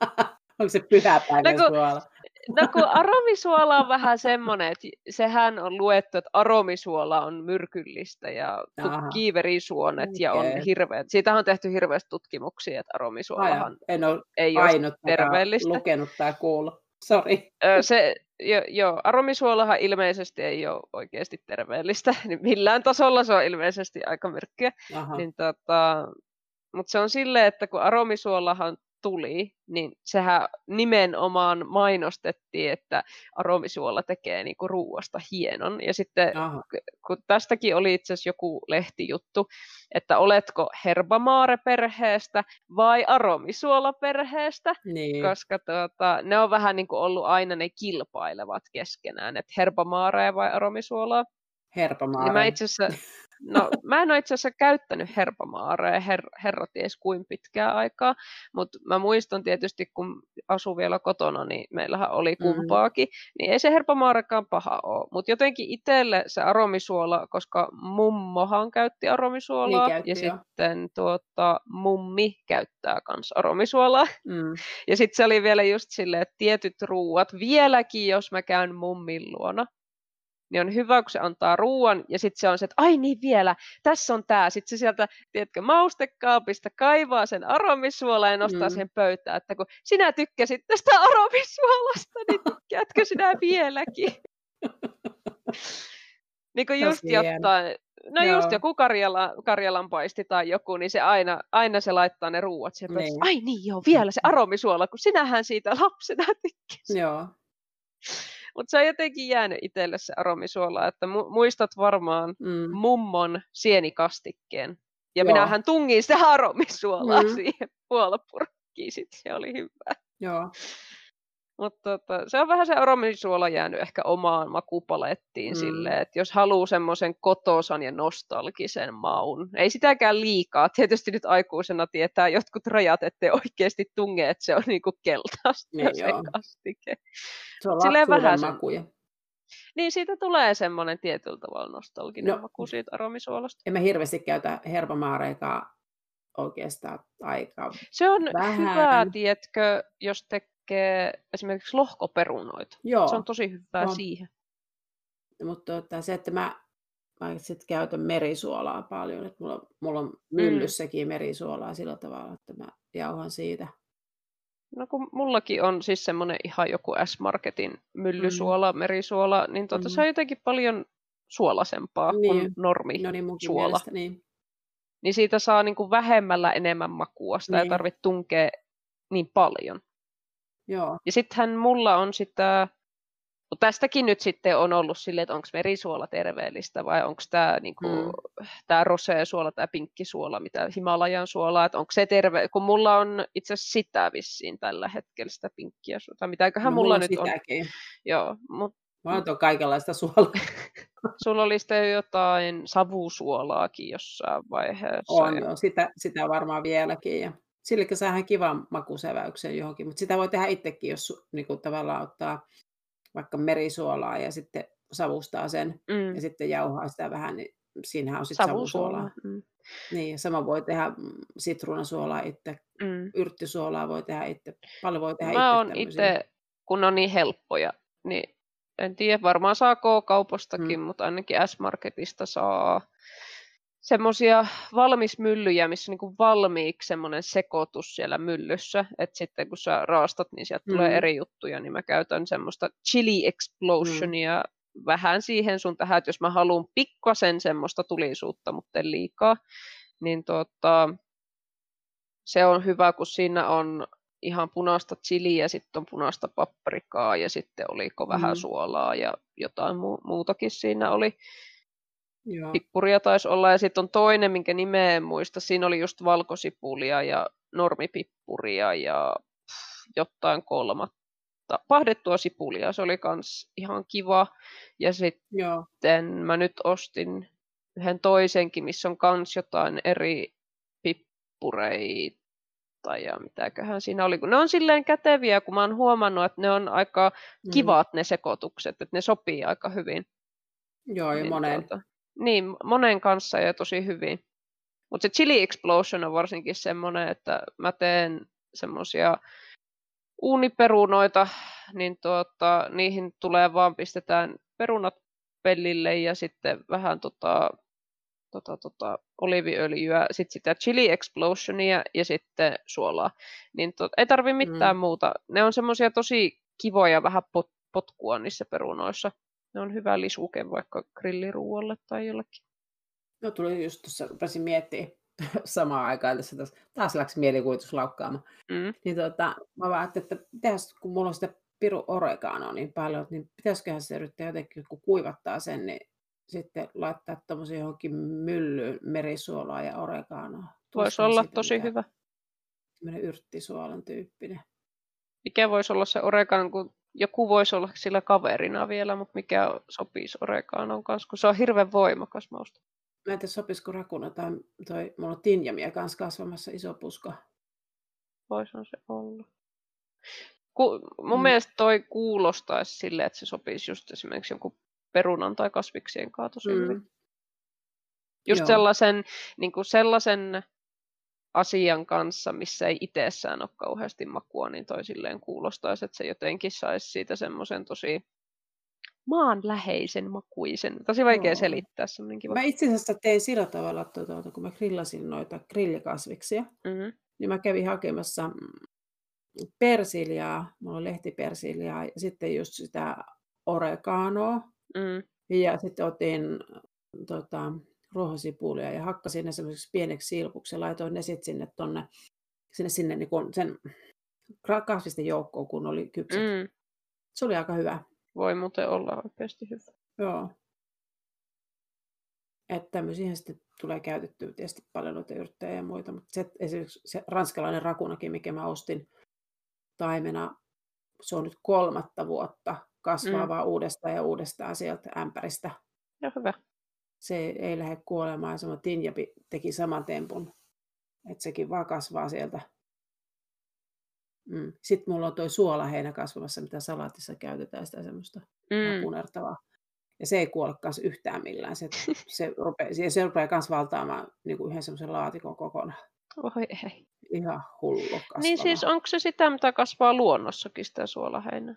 B: *laughs*
A: Onko se pyhäpäivän no, suola?
B: No kun aromisuola on vähän semmoinen, että sehän on luettu, että aromisuola on myrkyllistä ja kiiverisuonet okay. ja on hirveät. Siitä on tehty hirveästi tutkimuksia, että aromisuolahan
A: en ole ei ole terveellistä. lukenut tai kuullut. Sori.
B: Se, jo, jo, aromisuolahan ilmeisesti ei ole oikeasti terveellistä. *laughs* Niin millään tasolla se on ilmeisesti aika myrkkyä. Niin tota, mutta se on silleen, että kun aromisuolahan tuli, niin sehän nimenomaan mainostettiin, että aromisuola tekee niinku ruuasta hienon. Ja sitten Aha. kun tästäkin oli itse asiassa joku lehtijuttu, että oletko Herbamaare-perheestä vai aromisuola-perheestä, niin. koska tuota, ne on vähän niin kuin ollut aina ne kilpailevat keskenään, että Herbamaare vai aromisuolaa.
A: Herpamaare. Niin
B: mä itse asiassa No, mä en ole itse asiassa käyttänyt herpamaareja, her, herra ties kuin pitkää aikaa, mutta mä muistan tietysti, kun asu vielä kotona, niin meillähän oli mm-hmm. kumpaakin, mm. niin ei se herpamaarekaan paha ole, mutta jotenkin itselle se aromisuola, koska mummohan käytti aromisuolaa, niin käytti, ja jo. sitten tuota, mummi käyttää myös aromisuolaa, mm. ja sitten se oli vielä just silleen, että tietyt ruuat, vieläkin jos mä käyn mummin luona, niin on hyvä, kun se antaa ruoan, ja sitten se on se, että ai niin vielä, tässä on tämä. Sitten se sieltä, tiedätkö, maustekaapista kaivaa sen aromisuola ja nostaa mm. sen pöytään, että kun sinä tykkäsit tästä *laughs* aromisuolasta, niin tykkäätkö sinä vieläkin? *laughs* niin kuin just jotain, no Joo. just joku Karjala, Karjalan paisti tai joku, niin se aina, aina se laittaa ne ruuat siihen niin. Ai niin joo, vielä se aromisuola, kun sinähän siitä lapsena tykkäsit.
A: Joo.
B: Mutta se on jotenkin jäänyt itselle se aromisuola, että mu- muistat varmaan mm. mummon sienikastikkeen. Ja Joo. minähän tungin sitä aromisuolaa mm. siihen puolapurkkiin, sitten se oli hyvä.
A: Joo.
B: Mutta tota, se on vähän se aromisuola jäänyt ehkä omaan makupalettiin mm. silleen, että jos haluaa semmoisen kotosan ja nostalgisen maun, ei sitäkään liikaa. Tietysti nyt aikuisena tietää jotkut rajat, ettei oikeasti tunge, että se on niinku keltaista niin se joo. kastike.
A: Se on silleen vähän makuja.
B: Niin siitä tulee semmoinen tietyllä tavalla nostalginen no, maku siitä aromisuolasta.
A: En mä hirveästi käytä herbamaareikaa oikeastaan aika
B: Se on
A: vähän.
B: hyvä, tiedätkö, jos te tekee esimerkiksi lohkoperunoita. Joo. Se on tosi hyvää on. siihen.
A: Mutta tota, se, että mä, mä sit käytän merisuolaa paljon, että mulla, mulla on mm. myllyssäkin mm. merisuolaa sillä tavalla, että mä jauhan siitä.
B: No kun mullakin on siis semmoinen ihan joku S-Marketin myllysuola, mm. merisuola, niin tuota, mm. se on jotenkin paljon suolasempaa niin. kuin normi no niin, suola. Mielestä, niin. niin siitä saa niin kuin vähemmällä enemmän makua, sitä niin. ei tarvitse tunkea niin paljon.
A: Joo.
B: Ja sittenhän mulla on sitä, no tästäkin nyt sitten on ollut silleen, että onko merisuola terveellistä vai onko tämä niinku, mm. tää roseasuola, tämä pinkkisuola, mitä Himalajan suola, että onko se terve, kun mulla on itse asiassa sitä vissiin tällä hetkellä sitä pinkkiä suolaa, mitäköhän no, mulla, mulla nyt sitäkin. on. Joo, mut,
A: Mä oon kaikenlaista suolaa. *laughs*
B: Sulla oli sitten jotain savusuolaakin jossain vaiheessa.
A: On, ja... sitä, sitä varmaan vieläkin. Ja Sillekin saa kivan makusäväyksen johonkin, mutta sitä voi tehdä itsekin, jos niin kuin tavallaan ottaa vaikka merisuolaa ja sitten savustaa sen mm. ja sitten jauhaa sitä vähän, niin siinähän on sitten savusuolaa. Mm. Niin, sama voi tehdä sitruunasuolaa itse, mm. yrttisuolaa voi tehdä itse, paljon voi tehdä
B: Mä itse. itse, kun on niin helppoja, niin en tiedä, varmaan saa K-kaupostakin, mm. mutta ainakin S-Marketista saa semmoisia valmismyllyjä, missä on niin valmiiksi semmoinen sekoitus siellä myllyssä, että sitten kun sä raastat, niin sieltä mm. tulee eri juttuja, niin mä käytän semmoista chili explosionia mm. vähän siihen sun tähän, että jos mä haluan pikkasen semmoista tulisuutta, mutta en liikaa, niin tota, se on hyvä, kun siinä on ihan punaista chiliä, sitten on punaista paprikaa ja sitten oliko vähän
A: Mm.
B: suolaa ja jotain mu- muutakin siinä oli.
A: Joo.
B: Pippuria taisi olla ja sitten on toinen, minkä nimeä en muista. Siinä oli just valkosipulia ja normipippuria ja jotain kolmatta. Pahdettua sipulia, se oli kans ihan kiva. Ja sitten
A: Joo.
B: mä nyt ostin yhden toisenkin, missä on kans jotain eri pippureita ja mitäköhän siinä oli. Kun ne on silleen käteviä, kun mä oon huomannut, että ne on aika
A: Mm.
B: kivat ne sekoitukset, että ne sopii aika hyvin.
A: Joo, ja
B: Niin,
A: moneen.
B: tuota, niin, monen kanssa ja tosi hyvin. Mutta se Chili Explosion on varsinkin semmoinen, että mä teen semmoisia uuniperunoita, niin tuota, niihin tulee vaan pistetään perunat pellille ja sitten vähän tota, tota, tota, oliviöljyä, sitten sitä Chili Explosionia ja sitten suolaa. Niin to, ei tarvi mitään
A: Mm.
B: muuta. Ne on semmoisia tosi kivoja vähän pot, potkua niissä perunoissa. Ne on hyvä lisuke vaikka grilliruualle tai jollekin.
A: No tuli just tuossa, rupesin miettimään *laughs* samaan aikaan tässä, tässä taas läks mielikuvitus laukkaamaan.
B: Mm.
A: Niin tota, mä vaan ajattelin, että pitäis, kun mulla on sitä piru oreganoa niin paljon, niin pitäisiköhän se yrittää jotenkin, kun kuivattaa sen, niin sitten laittaa tuommoisen johonkin myllyyn merisuolaa ja oreganoa.
B: Voisi olla
A: siitä
B: tosi
A: mitään?
B: hyvä.
A: Tämmöinen yrttisuolan tyyppinen.
B: Mikä voisi olla se oregan, kun joku voisi olla sillä kaverina vielä, mutta mikä sopisi oreganon kanssa, kun se on hirveän voimakas mausta.
A: Mä en tiedä, sopisiko rakuna tai toi, mulla on tinjamia kanssa kasvamassa iso puska.
B: Voisihan se olla. Ku, mun
A: Mm.
B: mielestä toi kuulostaisi silleen, että se sopisi just esimerkiksi jonkun perunan tai kasviksien kanssa tosi hyvin.
A: Mm.
B: Just
A: Joo.
B: sellaisen, niin kuin sellaisen asian kanssa, missä ei itsessään ole kauheasti makua, niin toi silleen kuulostaisi, että se jotenkin saisi siitä semmoisen tosi maanläheisen makuisen. Tosi vaikea
A: Joo.
B: selittää semmoinen kiva.
A: Mä itse asiassa tein sillä tavalla, tuota, kun mä grillasin noita grillikasviksia,
B: Mm-hmm.
A: niin mä kävin hakemassa persiljaa, mulla on lehtipersiljaa ja sitten just sitä oreganoa
B: Mm.
A: ja sitten otin tota, ruohosipulia ja hakkasin ne semmoiseksi pieneksi silpuksi ja laitoin ne sitten sinne tonne, sinne, sinne niin kun sen kasvisten joukkoon, kun oli kypsät. Mm. Se oli aika hyvä.
B: Voi muuten olla oikeasti hyvä.
A: Joo. Että tämmöisiä sitten tulee käytettyä tietysti paljon noita yrttejä ja muita, mutta se, esimerkiksi se ranskalainen rakunakin, mikä mä ostin taimena, se on nyt kolmatta vuotta, kasvaa
B: Mm.
A: vaan uudestaan ja uudestaan sieltä ämpäristä.
B: Ja hyvä.
A: Se ei lähde kuolemaan, sama Tinjapi teki saman tempun, että sekin vaan kasvaa sieltä. Mm. Sitten mulla on toi suolaheinä kasvamassa, mitä salaatissa käytetään, sitä semmoista
B: Mm.
A: punertavaa. Ja se ei kuole yhtään millään. Se, *laughs* se rupeaa, se, rupeaa kans valtaamaan niin kuin yhden semmoisen laatikon kokonaan.
B: Voi ei.
A: Ihan hullu kasvava.
B: Niin siis onko se sitä, mitä kasvaa luonnossakin, sitä suolaheinää?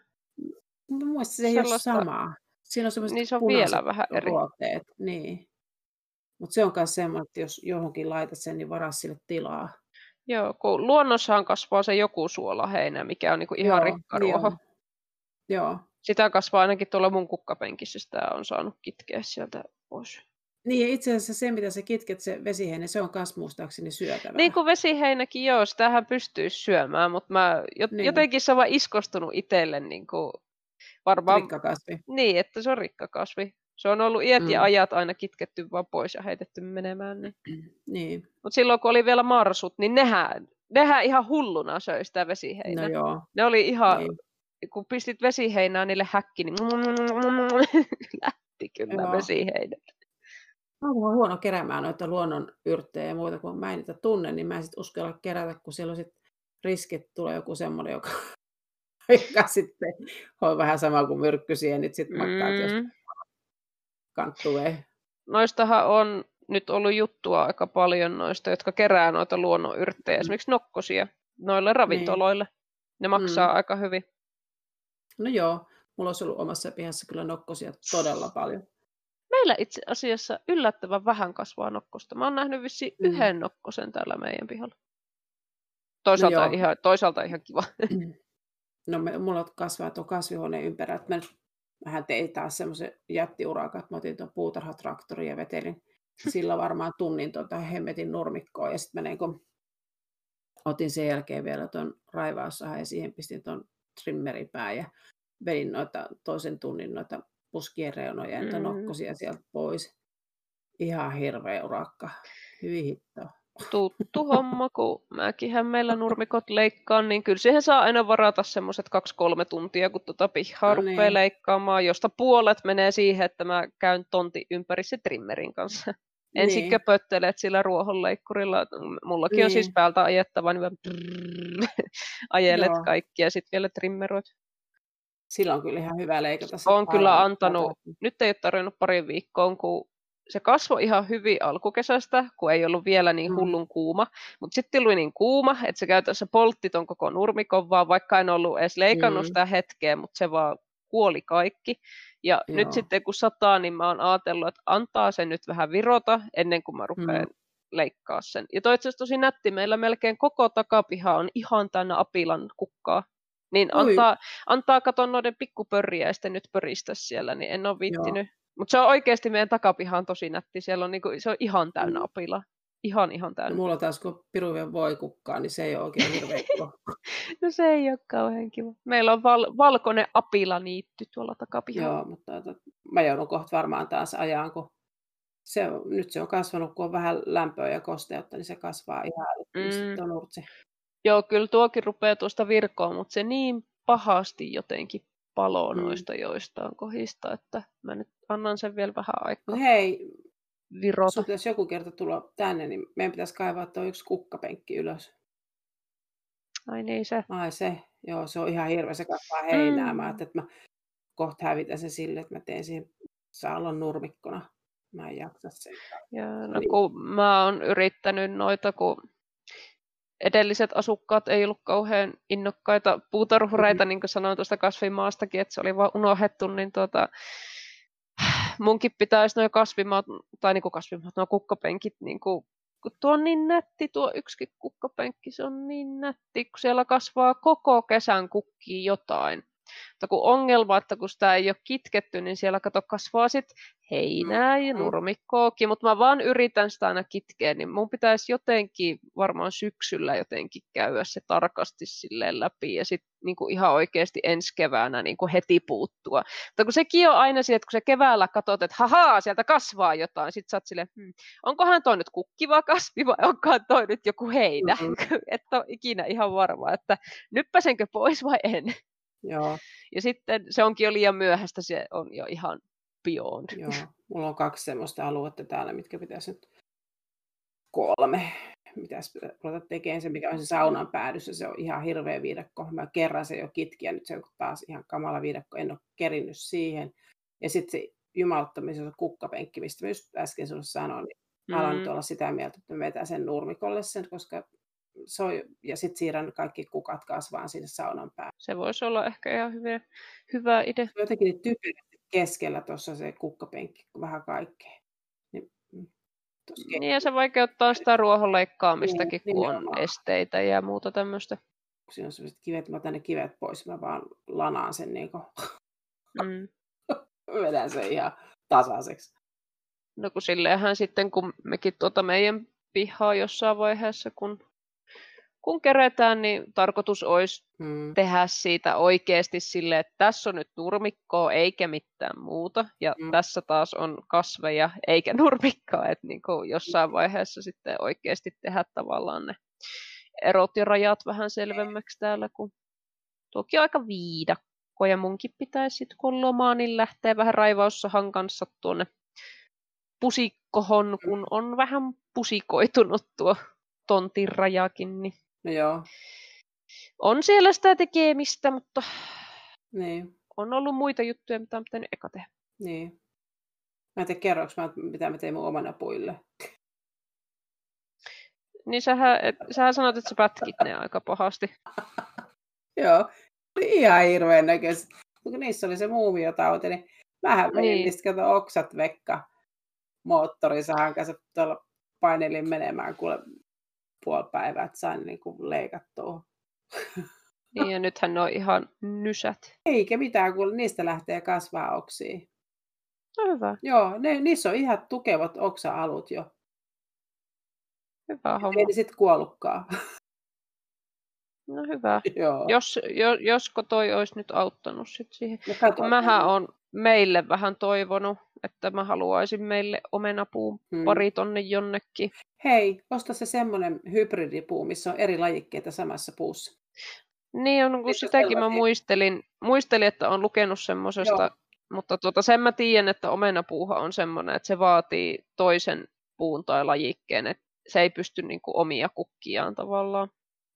A: Mun mielestä se ei ole
B: sellaista-
A: samaa. Siinä on semmoiset
B: Niin se on vielä vähän eri.
A: ruoteet. Niin. Mutta se on myös semmoinen, että jos johonkin laitat sen, niin varaa sille tilaa.
B: Joo, kun luonnossahan kasvaa se joku suolaheinä, mikä on niinku ihan rikkaruoho.
A: Joo. joo.
B: Sitä kasvaa ainakin tuolla mun kukkapenkissä, sitä on saanut kitkeä sieltä pois.
A: Niin ja itse asiassa se, mitä sä kitket, se vesiheinä, se on kas muistaakseni syötävää.
B: Niin kuin vesiheinäkin, joo, sitähän pystyy syömään, mutta mä jot,
A: Niin.
B: jotenkin se on vaan iskostunut itselle niin kuin varmaan
A: Rikkakasvi.
B: niin, että se on rikkakasvi. Se on ollut iät ja
A: Mm.
B: ajat aina kitketty vaan pois ja heitetty menemään. Niin. *clears throat*
A: Niin,
B: Mutta silloin kun oli vielä marsut, niin nehän, nehän ihan hulluna söi sitä vesiheinää.
A: no joo.
B: Ne oli ihan,
A: Niin.
B: kun pistit vesiheinää niille häkki, niin *laughs* lähti kyllä
A: Joo.
B: vesiheinät.
A: Mä oon huono keräämään noita luonnon yrttejä ja muuta, kun mä en niitä tunne, niin mä en sit uskalla kerätä, kun siellä on sit riski, että tulee joku semmoinen, joka, joka sitten on vähän sama kuin myrkkysienit, sitten makkaa, mm. jos
B: Mm.
A: kanttuee.
B: Noistahan on nyt ollut juttua aika paljon noista, jotka kerää noita luonnonyrttejä,
A: Mm.
B: esimerkiksi nokkosia noille ravintoloille. Ne maksaa
A: Mm.
B: aika hyvin.
A: No joo, mulla olisi ollut omassa pihassa kyllä nokkosia todella paljon.
B: Meillä itse asiassa yllättävän vähän kasvaa nokkosta. Mä oon nähnyt vissiin
A: Mm.
B: yhden nokkosen täällä meidän pihalla. Toisaalta,
A: joo.
B: ihan, toisaalta ihan kiva.
A: No me, mulla kasvaa tuo kasvihuoneen ympärillä, että mä nyt vähän tein taas semmoisen jättiurakan, että mä otin tuon puutarhatraktorin ja vetelin sillä varmaan tunnin tuota hemmetin nurmikkoa ja sitten mä niin kun otin sen jälkeen vielä tuon raivaussahan ja siihen pistin tuon trimmeripää ja vedin noita toisen tunnin noita puskien reunoja ja mm. nokkosia sieltä pois. Ihan hirveä urakka. Hyvin hitto.
B: Tuttu homma, kun mäkinhän meillä nurmikot leikkaan, niin kyllä siihen saa aina varata semmoiset kaksi-kolme tuntia, kun tuota pihaa no niin. rupeaa leikkaamaan, josta puolet menee siihen, että mä käyn tonti ympäri se trimmerin kanssa. Ensin niin. köpöttelet sillä ruohonleikkurilla. Mullakin niin. on siis niin. päältä ajettava, niin ajelet Joo. kaikki ja sitten vielä trimmeroit.
A: Sillä on kyllä ihan hyvä leikata.
B: On kyllä antanut, nyt ei ole tarvinnut pari viikkoa, kun se kasvoi ihan hyvin alkukesästä, kun ei ollut vielä niin mm. hullun kuuma. Mutta sitten tuli niin kuuma, että se käytännössä poltti ton koko nurmikon vaan, vaikka en ollut edes leikannut mm. sitä hetkeä, mutta se vaan kuoli kaikki. Ja Joo. nyt sitten kun sataa, niin mä oon ajatellut, että antaa se nyt vähän virota ennen kuin mä rupean mm. leikkaa sen. Ja toi tosi nätti, meillä melkein koko takapiha on ihan täynnä apilan kukkaa. Niin antaa, antaa katon noiden pikkupörriä ja sitten nyt pöristä siellä, niin en ole viittinyt. Mutta se on oikeasti meidän takapiha on tosi nätti. Siellä on niinku, se on ihan täynnä mm. apila. Ihan, ihan täynnä.
A: Mulla taas kun piruvien voi kukkaa, niin se ei ole oikein hirveä *laughs*
B: No se ei ole kauhean kiva. Meillä on val- valkoinen apilaniitty tuolla takapihalla.
A: Joo, mutta että, mä joudun kohta varmaan taas ajaan, kun se on, nyt se on kasvanut, kun on vähän lämpöä ja kosteutta, niin se kasvaa ihan mm.
B: Joo, kyllä tuokin rupeaa tuosta virkoon, mutta se niin pahasti jotenkin paloo mm. noista joistaan kohista, että mä nyt annan sen vielä vähän aikaa.
A: No hei, virota. jos joku kerta tulla tänne, niin meidän pitäisi kaivaa tuo yksi kukkapenkki ylös.
B: Ai niin se.
A: Ai se, joo, se on ihan hirveä, se kasvaa heinää. Mm. Mä että mä kohta hävitän sen sille, että mä teen siihen saallon nurmikkona. Mä en jaksa sen.
B: Ja, no, kun mä oon yrittänyt noita, kun edelliset asukkaat ei ollut kauhean innokkaita puutarhureita, mm-hmm. niin kuin sanoin tuosta kasvimaastakin, että se oli vaan unohdettu, niin tuota, munkin pitäisi nuo kasvimaat, tai niin kuin kasvimaat, nuo kukkapenkit, niin kuin, kun tuo on niin nätti, tuo yksikin kukkapenkki, se on niin nätti, kun siellä kasvaa koko kesän kukkiin jotain. Mutta kun ongelma, että kun sitä ei ole kitketty, niin siellä kato kasvaa sit heinää ja nurmikkoakin, mutta mä vaan yritän sitä aina kitkeä, niin mun pitäisi jotenkin varmaan syksyllä jotenkin käydä se tarkasti silleen läpi ja sitten niin ihan oikeasti ensi keväänä niin kuin heti puuttua. Mutta kun sekin on aina sille, että kun se keväällä katsot, että hahaa, sieltä kasvaa jotain, sitten sä oot silleen, hmm, onkohan toi nyt kukkiva kasvi vai onkohan toi nyt joku heinä, mm-hmm. *laughs* että on ikinä ihan varma, että nyppäsenkö pois vai en.
A: Joo.
B: Ja sitten se onkin jo liian myöhäistä, se on jo ihan beyond.
A: Joo, mulla on kaksi semmoista aluetta täällä, mitkä pitäisi nyt kolme. Mitäs ruveta tekemään se, mikä on se saunan päädyssä, se on ihan hirveä viidakko. Mä kerran se jo kitki ja nyt se on taas ihan kamala viidakko, en ole kerinnyt siihen. Ja sitten se jumauttamisen kukkapenkki, mistä mä just äsken sinulle sanoin, niin mm. alan nyt olla sitä mieltä, että mä vetän sen nurmikolle sen, koska se on, ja sitten siirrän kaikki kukat kasvaan sinne saunan päälle.
B: Se voisi olla ehkä ihan hyvä, hyvä idea.
A: Jotenkin niin typerästi keskellä tuossa se kukkapenkki, vähän kaikkea. Niin,
B: mm, niin ja se vaikeuttaa sitä ruohonleikkaamistakin, niin, kun on esteitä ja muuta tämmöistä.
A: Siinä on sellaiset kivet, mä otan ne kivet pois, mä vaan lanaan sen niin kuin, mm. *laughs* vedän sen ihan tasaiseksi.
B: No kun silleenhän sitten, kun mekin tuota meidän pihaa jossain vaiheessa, kun kun kerätään, niin tarkoitus olisi hmm. tehdä siitä oikeasti sille, että tässä on nyt nurmikkoa eikä mitään muuta, ja hmm. tässä taas on kasveja eikä *laughs* nurmikkoa, että niin kuin jossain vaiheessa sitten oikeasti tehdä tavallaan ne erot ja rajat vähän selvemmäksi täällä, kun tuokin on aika viidakko, ja munkin pitäisi sitten kun lomaa, niin lähteä vähän raivaussahan kanssa tuonne pusikkohon, kun on vähän pusikoitunut tuo tontin rajakin, niin
A: No joo.
B: On siellä sitä tekemistä, mutta
A: niin.
B: on ollut muita juttuja, mitä on pitänyt eka tehdä.
A: Niin. Mä en tiedä, mä, mitä mä tein mun omana puille.
B: Niin sähän, et, sähän sanot, että sä pätkit ne aika pahasti. *laughs*
A: Joo, ihan hirveän näköistä. Kun niissä oli se muumiotauti, niin mähän menin niin. niistä kato oksat vekka moottorisahan kanssa tuolla painelin menemään kuule puoli päivää, että sain niin kuin leikattua.
B: Niin ja nythän ne on ihan nysät.
A: Eikä mitään, kun niistä lähtee kasvaa oksia.
B: No hyvä.
A: Joo, ne, niissä on ihan tukevat oksa-alut jo.
B: Hyvä homma.
A: Ei sitten kuollutkaan. *laughs*
B: No hyvä.
A: Joo.
B: Jos, jo, josko toi olisi nyt auttanut sit siihen.
A: No
B: mähän on meille vähän toivonut, että mä haluaisin meille omenapuun
A: Hmm.
B: pari tonne jonnekin.
A: Hei, osta se semmoinen hybridipuu, missä on eri lajikkeita samassa puussa.
B: Niin on, kun
A: Niitä
B: sitäkin mä muistelin, muistelin, että on lukenut
A: Joo.
B: semmosesta, mutta tuota, sen mä tiedän, että omenapuuha on semmoinen, että se vaatii toisen puun tai lajikkeen, että se ei pysty niinku omia kukkiaan tavallaan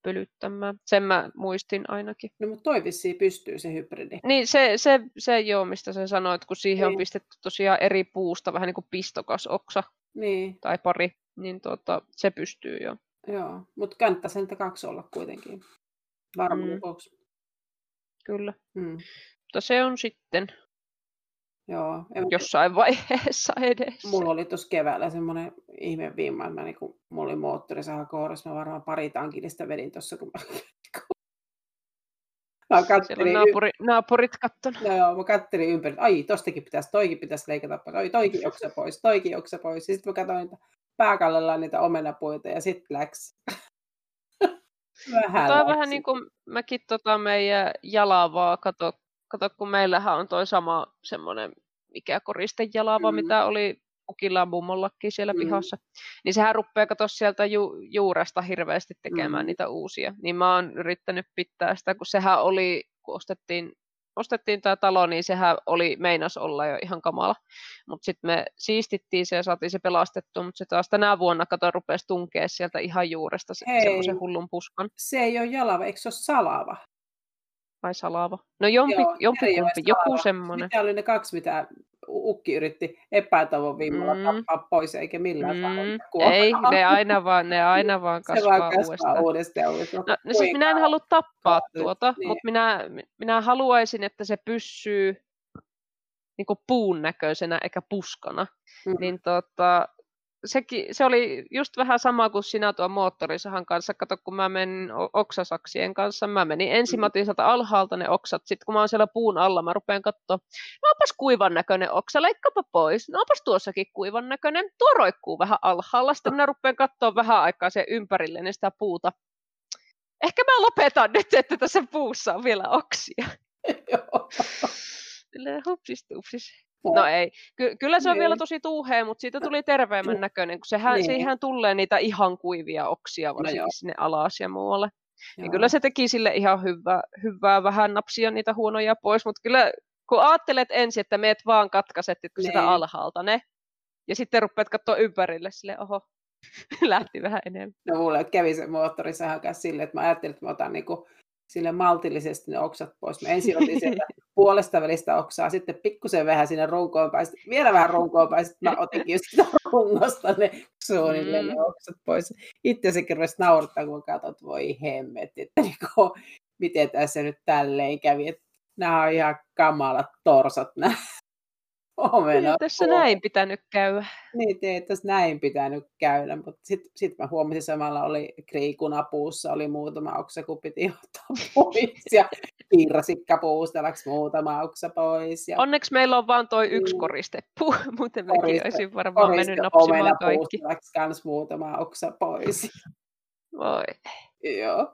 B: pölyttämään. Sen mä muistin ainakin.
A: No mutta toi vissiin pystyy se hybridi.
B: Niin se, se, se joo, mistä sä sanoit, kun siihen on
A: Niin.
B: pistetty tosiaan eri puusta vähän niin kuin pistokas oksa
A: Niin,
B: tai pari, niin tuota, se pystyy jo.
A: joo. Mutta kannattaa sen kaksi olla kuitenkin. Varmuuden
B: Mm. Kyllä.
A: Mm.
B: Mutta se on sitten
A: Joo. En,
B: jossain vaiheessa *laughs* edessä.
A: Mulla oli tuossa keväällä semmoinen ihme viima, että mä niinku, mulla oli moottorisaha kohdassa, mä varmaan pari tankillista vedin tuossa, kun mä, *laughs* mä kattelin,
B: naapuri, naapurit kattonut.
A: no joo, mä kattelin ympäri, ai tostakin pitäisi, toikin pitäisi leikata oi toikin oksa pois, toikin oksa pois. Ja sitten mä katsoin niitä pääkallella niitä omenapuita ja sitten läks. *laughs* vähän
B: Tämä on vähän niin kuin mäkin tota meidän jalavaa, kato, kato kun meillähän on toi sama semmoinen mikä koristejalava,
A: Mm.
B: mitä oli ukilla mummollakin siellä
A: Mm.
B: pihassa, niin sehän rupeaa kato sieltä ju, juuresta hirveästi tekemään
A: Mm.
B: niitä uusia. Niin mä oon yrittänyt pitää sitä, kun sehän oli, kun ostettiin, ostettiin tämä talo, niin sehän oli, meinas olla jo ihan kamala. Mutta sitten me siistittiin se ja saatiin se pelastettua, mutta se taas tänä vuonna kato rupesi tunkea sieltä ihan juuresta se, semmoisen hullun puskan.
A: Se ei ole jalava, eikö se ole salava?
B: Vai salava? No jompi,
A: Joo,
B: jompikumpi, joku semmoinen.
A: Mitä oli ne kaksi, mitä Ukki yritti epätoivon vimmalla
B: Mm.
A: tappaa pois, eikä millään
B: Mm, ei, ne aina vaan, ne *laughs* aina vaan
A: Se
B: kasvaa,
A: vaan kasvaa
B: uudestaan.
A: uudestaan uudestaan.
B: No, no siis minä en halua tappaa tuota,
A: niin.
B: mutta minä, minä haluaisin, että se pysyy niin puun näköisenä eikä puskana.
A: Mm.
B: Niin tota, sekin, se oli just vähän sama kuin sinä tuon moottorisahan kanssa. Kato, kun mä menin oksasaksien kanssa, mä menin ensin, mä otin sieltä alhaalta ne oksat. Sitten kun mä oon siellä puun alla, mä rupean katsoa, no onpas kuivan näköinen oksa, leikkapa pois. No onpas tuossakin kuivan näköinen, tuo roikkuu vähän alhaalla. Sitten minä rupean katsoa vähän aikaa sen ympärille niin sitä puuta. Ehkä mä lopetan nyt, että tässä puussa on vielä oksia. *laughs*
A: Joo.
B: Hupsis tupsis. No ei. Ky- kyllä se on vielä
A: Niin.
B: tosi tuuhea, mutta siitä tuli terveemmän näköinen, kun sehän,
A: Niin.
B: siihen tulee niitä ihan kuivia oksia varsinkin
A: joo.
B: sinne alas ja muualle. Niin
A: Joo.
B: kyllä se teki sille ihan hyvää, hyvää vähän napsia niitä huonoja pois, mutta kyllä kun ajattelet ensin, että meet vaan katkaiset kun sitä
A: Niin.
B: alhaalta ne, ja sitten rupeat katsoa ympärille sille, oho, *laughs* lähti vähän enemmän.
A: No mulle kävi se moottorisahan kanssa silleen, että mä ajattelin, että mä otan niinku sille maltillisesti ne oksat pois. Mä ensin otin sieltä puolesta välistä oksaa, sitten pikkusen vähän sinne runkoon päin, sitten vielä vähän runkoon päin, sitten mä otinkin sitä rungosta ne suunnilleen
B: Mm.
A: ne oksat pois. Itse sekin rupesi naurattaa, kun katsot, voi hemmetti, että niinku, miten tässä nyt tälleen kävi. Että nämä on ihan kamalat torsat nämä omena.
B: Ei tässä näin pitänyt käydä.
A: Niin, ei tässä näin pitänyt käydä, mutta sitten sit mä huomasin samalla oli kriikuna puussa, oli muutama oksa, kun piti ottaa *laughs* pois ja piirrasikkapuusta läksi muutama oksa pois. Ja
B: Onneksi meillä on vaan toi yksi
A: Mm.
B: koristepuu, *laughs* muuten mäkin
A: Koriste-
B: olisin varmaan mennyt
A: koriste
B: napsimaan
A: omenapuusta
B: kaikki.
A: läksi kans muutama oksa pois.
B: Voi,
A: Joo,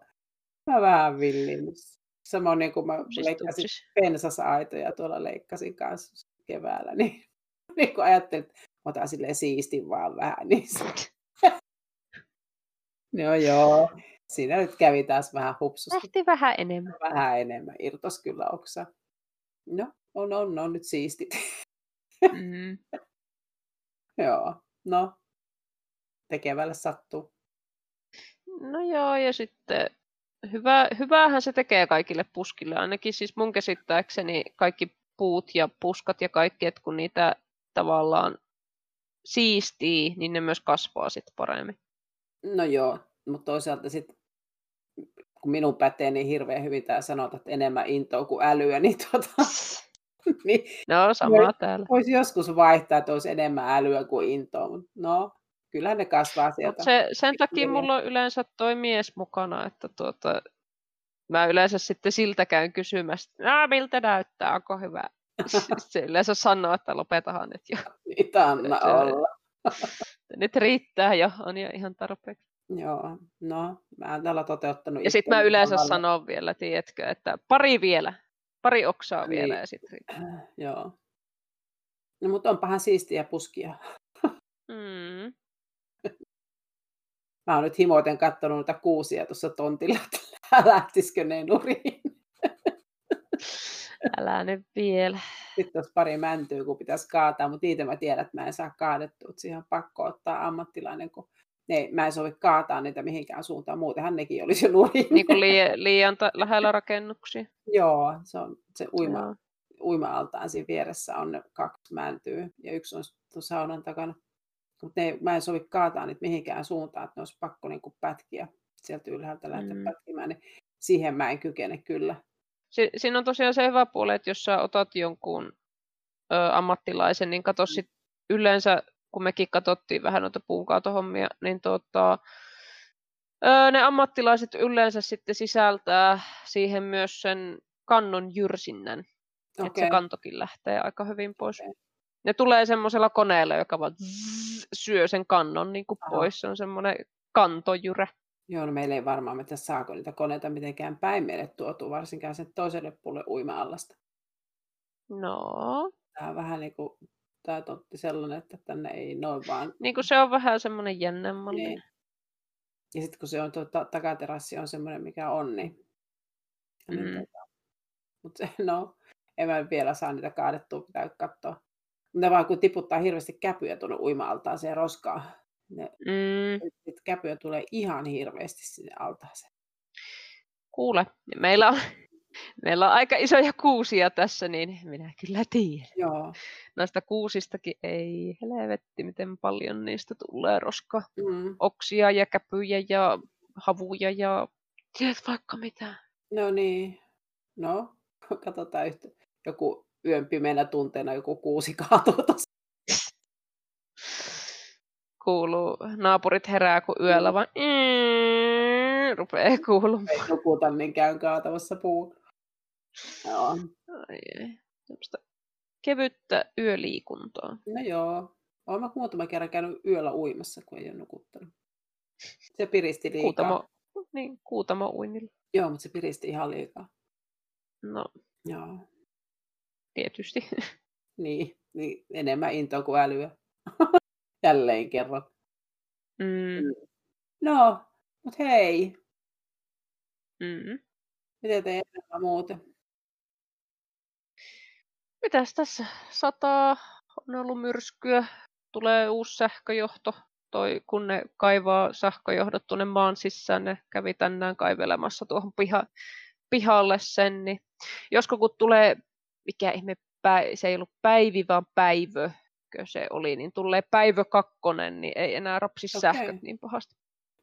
A: mä vähän villin. Samoin niin kuin mä
B: siis
A: leikkasin pensasaitoja tuolla leikkasin kanssa keväällä, niin, *laughs* niin kun ajattelin, että otan silleen siistin vaan vähän, niin se Joo, *laughs* joo. Siinä nyt kävi taas vähän hupsusta.
B: Lähti vähän enemmän.
A: Vähän enemmän. Irtos kyllä oksa. No, on, on, on nyt siistit.
B: Mm. *laughs*
A: joo, no. Tekevälle sattuu.
B: No joo, ja sitten hyvä, hyvähän se tekee kaikille puskille. Ainakin siis mun käsittääkseni kaikki puut ja puskat ja kaikki, että kun niitä tavallaan siistii, niin ne myös kasvaa sitten paremmin.
A: No joo, mutta toisaalta sitten kun minun pätee niin hirveän hyvin tämä sanota, että enemmän intoa kuin älyä, niin, tota, *laughs* niin
B: No, samaa täällä.
A: voisi joskus vaihtaa, että olisi enemmän älyä kuin intoa, mutta no, kyllähän ne kasvaa sieltä.
B: Mutta se, sen takia mulla on yleensä toi mies mukana, että tuota, mä yleensä sitten siltä käyn kysymässä, että miltä näyttää, onko hyvä. *laughs* Se yleensä sanoo, että lopetahan nyt jo.
A: Niitä anna
B: Se-
A: olla. *laughs*
B: Nyt riittää jo, on jo ihan tarpeeksi.
A: Joo, no mä oon täällä toteuttanut
B: Ja sitten mä yleensä
A: tavalla.
B: sanon vielä, tiedätkö, että pari vielä, pari oksaa vielä
A: Niin.
B: ja sitten
A: Joo. No mutta onpahan siistiä puskia.
B: mm. *laughs*
A: Mä oon nyt himoiten katsonut noita kuusia tuossa tontilla, että *laughs* lähtisikö ne nuriin. *laughs*
B: Älä nyt vielä.
A: Sitten olisi pari mäntyä, kun pitäisi kaataa, mutta itse mä tiedän, että mä en saa kaadettua. Siihen on pakko ottaa ammattilainen, kun ne, mä en sovi kaataa niitä mihinkään suuntaan. Muutenhan nekin olisi jo nurin.
B: Niin kuin liian, liian ta- lähellä rakennuksia.
A: Joo, se on se uima,
B: Joo.
A: uima-altaan siinä vieressä on ne kaksi mäntyä ja yksi on tuon saunan takana. Mutta mä en sovi kaataa niitä mihinkään suuntaan, että ne olisi pakko niin kuin pätkiä sieltä ylhäältä lähteä
B: Mm.
A: pätkimään, niin siihen mä en kykene kyllä.
B: Si- siinä on tosiaan se hyvä puoli, että jos sä otat jonkun ö, ammattilaisen, niin kato sit yleensä, kun mekin katsottiin vähän noita puunkaatohommia, niin tota, ö, ne ammattilaiset yleensä sitten sisältää siihen myös sen kannon jyrsinnän, että se kantokin lähtee aika hyvin pois.
A: Okei.
B: Ne tulee semmoisella koneella, joka vaan zzz, syö sen kannon niin kuin
A: Aha.
B: pois. Se on semmoinen kantojyrä.
A: Joo, no meillä ei varmaan mitä saako niitä koneita mitenkään päin meille tuotu, varsinkaan sen toiselle puolelle uima-allasta.
B: No,
A: Tämä on vähän niin kuin, tämä totti sellainen, että tänne ei noin vaan.
B: niin kuin se on vähän semmoinen mallinen.
A: Niin. Ja sitten kun se on tuo ta- takaterassi on semmoinen, mikä on, niin, niin
B: Mm.
A: tota, mutta se, no, en mä vielä saa niitä kaadettua, pitää katsoa. Ne vaan kun tiputtaa hirveästi käpyjä tuonne uima-altaan siihen roskaan, ne,
B: Mm,
A: käpyjä tulee ihan hirveästi sinne altaaseen.
B: kuule, meillä on, *laughs* meillä on aika isoja kuusia tässä, niin minä kyllä tiedän.
A: Joo.
B: Näistä kuusistakin ei helvetti, miten paljon niistä tulee roskaa.
A: Mm.
B: Oksia ja käpyjä ja havuja ja tiedät vaikka mitä.
A: No niin. No, katsotaan yhtä. Joku yön pimeänä tunteena joku kuusi kaatuu tuossa.
B: Kuuluu, naapurit herää kun yöllä vaan mm, rupeaa kuulumaan.
A: Ei nukuta, niin käyn kaatamassa puun. Joo.
B: Ai ei. Semmoista kevyttä yöliikuntaa.
A: No joo. Olen mä muutama kerran käynyt yöllä uimassa, kun ei ole nukuttanut. Se piristi liikaa.
B: Kuutamo, niin, kuutamo uinnilla.
A: Joo, mutta se piristi ihan liikaa.
B: No,
A: Joo.
B: tietysti. *laughs*
A: Niin, niin enemmän intoa kuin älyä. *laughs* Jälleen kerran.
B: Mm,
A: No, mutta hei.
B: mm.
A: Miten teidän elämä muuten?
B: Mitäs tässä? Sataa, on ollut myrskyä, tulee uusi sähköjohto. Toi, kun ne kaivaa sähköjohdot tuonne maan sisään, ne kävi tänään kaivelemassa tuohon piha, pihalle sen. Niin josko kun tulee, mikä ihme, se ei ollut päivi, vaan päivö, se oli, niin tulee päivö kakkonen, niin ei enää rapsi
A: Okei.
B: sähköt niin pahasti.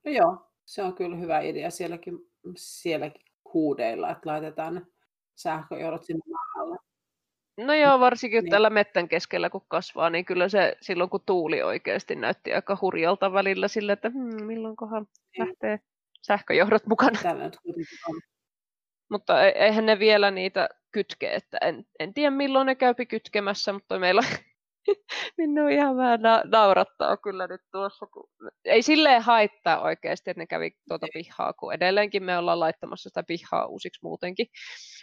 A: No joo, se on kyllä hyvä idea sielläkin, sielläkin huudeilla, että laitetaan ne sähköjohdot sinne maalle.
B: No joo, varsinkin
A: Niin.
B: tällä mettän keskellä kun kasvaa, niin kyllä se silloin kun tuuli oikeasti näytti aika hurjalta välillä sille, että hmm, milloinkohan
A: Niin.
B: lähtee sähköjohdot mukana.
A: Tällä nyt kuitenkin on.
B: Mutta e- eihän ne vielä niitä kytke, että en, en tiedä milloin ne käypi kytkemässä, mutta meillä on, *laughs* minun ihan vähän na- naurattaa kyllä nyt tuossa. Kun... Ei silleen haittaa oikeasti, että ne kävi tuota pihaa, kun edelleenkin me ollaan laittamassa sitä pihaa uusiksi muutenkin.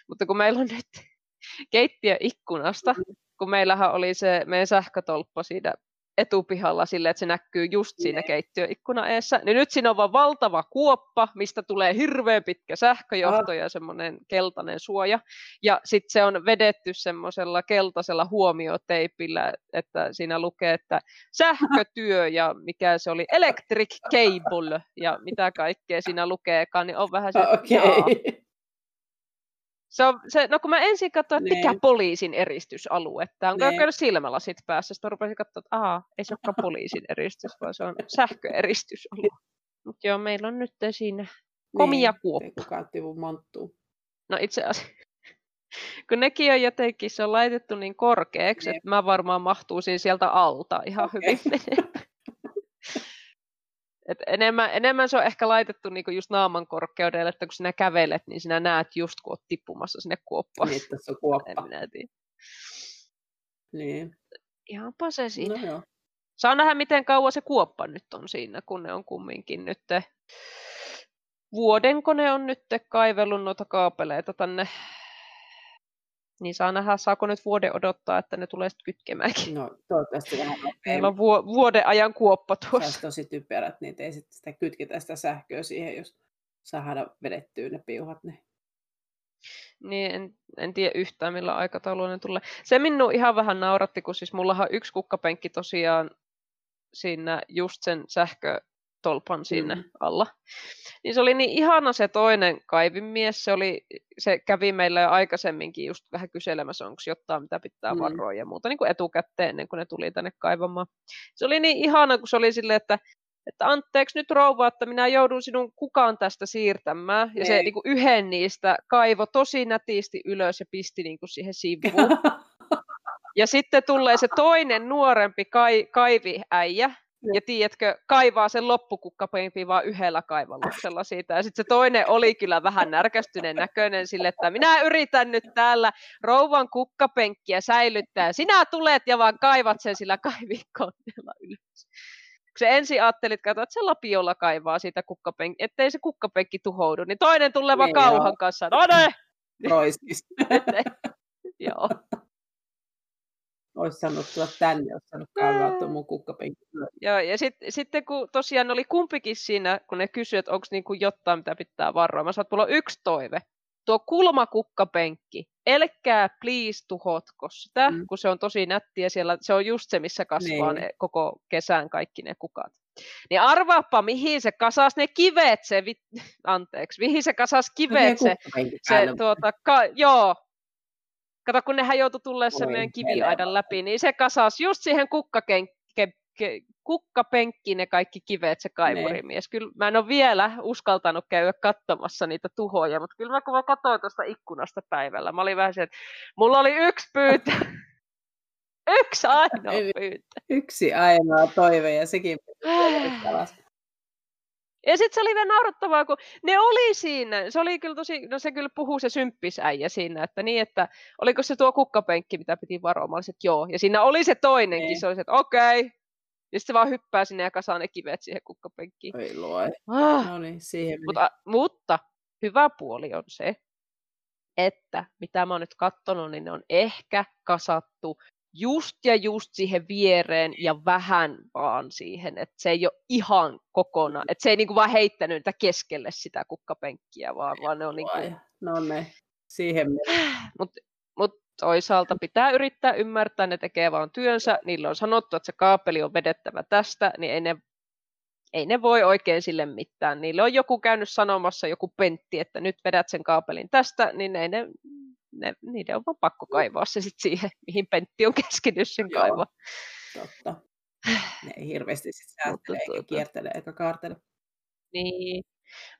B: Mutta kun meillä on nyt *laughs* keittiöikkunasta, kun meillähän oli se meidän sähkötolppa siinä etupihalla silleen, että se näkyy just siinä keittiöikkuna eessä, niin nyt siinä on vaan valtava kuoppa, mistä tulee hirveän pitkä sähköjohto ja semmoinen keltainen suoja. Ja sitten se on vedetty semmoisella keltaisella huomioteipillä, että siinä lukee, että sähkötyö ja mikä se oli, electric cable ja mitä kaikkea siinä lukeekaan, niin on vähän se,
A: Okei.
B: jaa. Se on, se, no kun mä ensin katsoin, että mikä
A: Niin.
B: poliisin eristysalue. Tämä on
A: Niin.
B: niin. käynyt silmälasit päässä. Sitten mä rupesin katsoa, että aha, ei se olekaan poliisin eristys, vaan se on sähköeristysalue. Mutta joo, meillä on nyt siinä komia
A: niin,
B: kuoppa.
A: Ei kukaan tivu monttuu.
B: No itse asiassa, *laughs* kun nekin on jotenkin, se on laitettu niin korkeaksi,
A: Niin.
B: että mä varmaan mahtuisin sieltä alta ihan
A: Okei.
B: hyvin. Et enemmän, enemmän se on ehkä laitettu niinku just naaman korkeudelle, että kun sinä kävelet, niin sinä näet just kun oot tippumassa sinne kuoppaan.
A: Niin, tässä on kuoppa. Niin.
B: Ihanpa se siinä.
A: No joo.
B: saa nähdä, miten kauan se kuoppa nyt on siinä, kun ne on kumminkin nyt vuodenko ne on nyt kaivellut noita kaapeleita tänne. Niin saa nähdä, saako nyt vuoden odottaa, että ne tulee sitten kytkemäänkin.
A: No toivottavasti vähän
B: Meillä on vu- vuoden ajan kuoppa tuossa.
A: Se tosi typerät, niin ei sitten sitä kytketä sitä sähköä siihen, jos saada vedettyä ne piuhat. Niin.
B: Niin, en, en tiedä yhtään millä aikataululla ne tulee. Se minun ihan vähän nauratti, kun siis mullahan yksi kukkapenkki tosiaan siinä just sen sähkötolpan sinne mm. alla. Niin se oli niin ihana se toinen kaivimies, se, oli, se kävi meillä jo aikaisemminkin just vähän kyselemässä, onko jotain, mitä pitää mm. varoa ja muuta niin kuin etukäteen ennen kuin ne tuli tänne kaivamaan. Se oli niin ihana, kun se oli silleen, että että anteeksi nyt rouva, että minä joudun sinun kukaan tästä siirtämään. Ja Ei. se niin kuin yhden niistä kaivo tosi nätisti ylös ja pisti niin kuin siihen sivuun. *laughs* ja sitten tulee se toinen nuorempi kai, kaiviäijä, ja tiedätkö, kaivaa sen loppukukkapenkki vaan yhdellä kaivalluksella siitä. Ja sitten se toinen oli kyllä vähän närkästyneen näköinen sille, että minä yritän nyt täällä rouvan kukkapenkkiä säilyttää. Sinä tulet ja vaan kaivat sen sillä kaivikoneella ylös se ensin ajattelit, että se lapiolla kaivaa siitä kukkapenkki, ettei se kukkapenkki tuhoudu, niin toinen tulee vaan niin kauhan kanssa. No ne!
A: Roiskis. *laughs*
B: joo.
A: Olisi sanonut tulla tänne, olisi sanonut kaivaa mun kukkapenkki.
B: Joo, ja sit, sitten kun tosiaan oli kumpikin siinä, kun ne kysyivät, että onko niinku jotain, mitä pitää varoa. Mä sanoin, että mulla on yksi toive tuo kulmakukkapenkki, elkää please tuhotko sitä, mm. kun se on tosi nättiä siellä, se on just se, missä kasvaa niin. ne koko kesän kaikki ne kukat. Niin arvaappa, mihin se kasas ne kivet, se, vi... *laughs* anteeksi, mihin se kasas kivet, se, se tuota, ka, joo, Kato, kun nehän joutui tulleen sen meidän kiviaidan läpi, niin se kasas just siihen kukkaken, kukkapenkki ne kaikki kivet, se kaivurimies. Ne. Kyllä mä en ole vielä uskaltanut käydä katsomassa niitä tuhoja, mutta kyllä mä kun mä katsoin tuosta ikkunasta päivällä, mä olin vähän se, että mulla oli yksi pyyntö. *laughs* yksi ainoa pyyntö.
A: Yksi ainoa toive ja sekin *sighs*
B: Ja sitten se oli vielä naurattavaa, kun ne oli siinä. Se oli kyllä tosi, no se kyllä puhuu se symppisäijä siinä, että niin, että oliko se tuo kukkapenkki, mitä piti varoa. Että joo. Ja siinä oli se toinenkin, Ei. se oli se, että okei, okay, ja sitten se vaan hyppää sinne ja kasaa ne kivet siihen kukkapenkkiin.
A: Ei luo. Ah. No niin, siihen
B: mutta, mutta hyvä puoli on se, että mitä mä oon nyt katsonut, niin ne on ehkä kasattu just ja just siihen viereen ja vähän vaan siihen, että se ei ole ihan kokonaan, että se ei niinku vaan heittänyt niitä keskelle sitä kukkapenkkiä, vaan, vaan ne on niinku...
A: No ne, siihen *sighs*
B: Mutta toisaalta pitää yrittää ymmärtää, ne tekee vaan työnsä, niille on sanottu, että se kaapeli on vedettävä tästä, niin ei ne, ei ne voi oikein sille mitään. Niille on joku käynyt sanomassa, joku pentti, että nyt vedät sen kaapelin tästä, niin ei ne, ne, niiden on vaan pakko kaivaa se sitten siihen, mihin pentti on keskinyt sen kaivaa.
A: Totta. *sighs* Ne ei hirveästi sitten säästele, eikä tuota. kiertele, eikä kaartele.
B: Niin,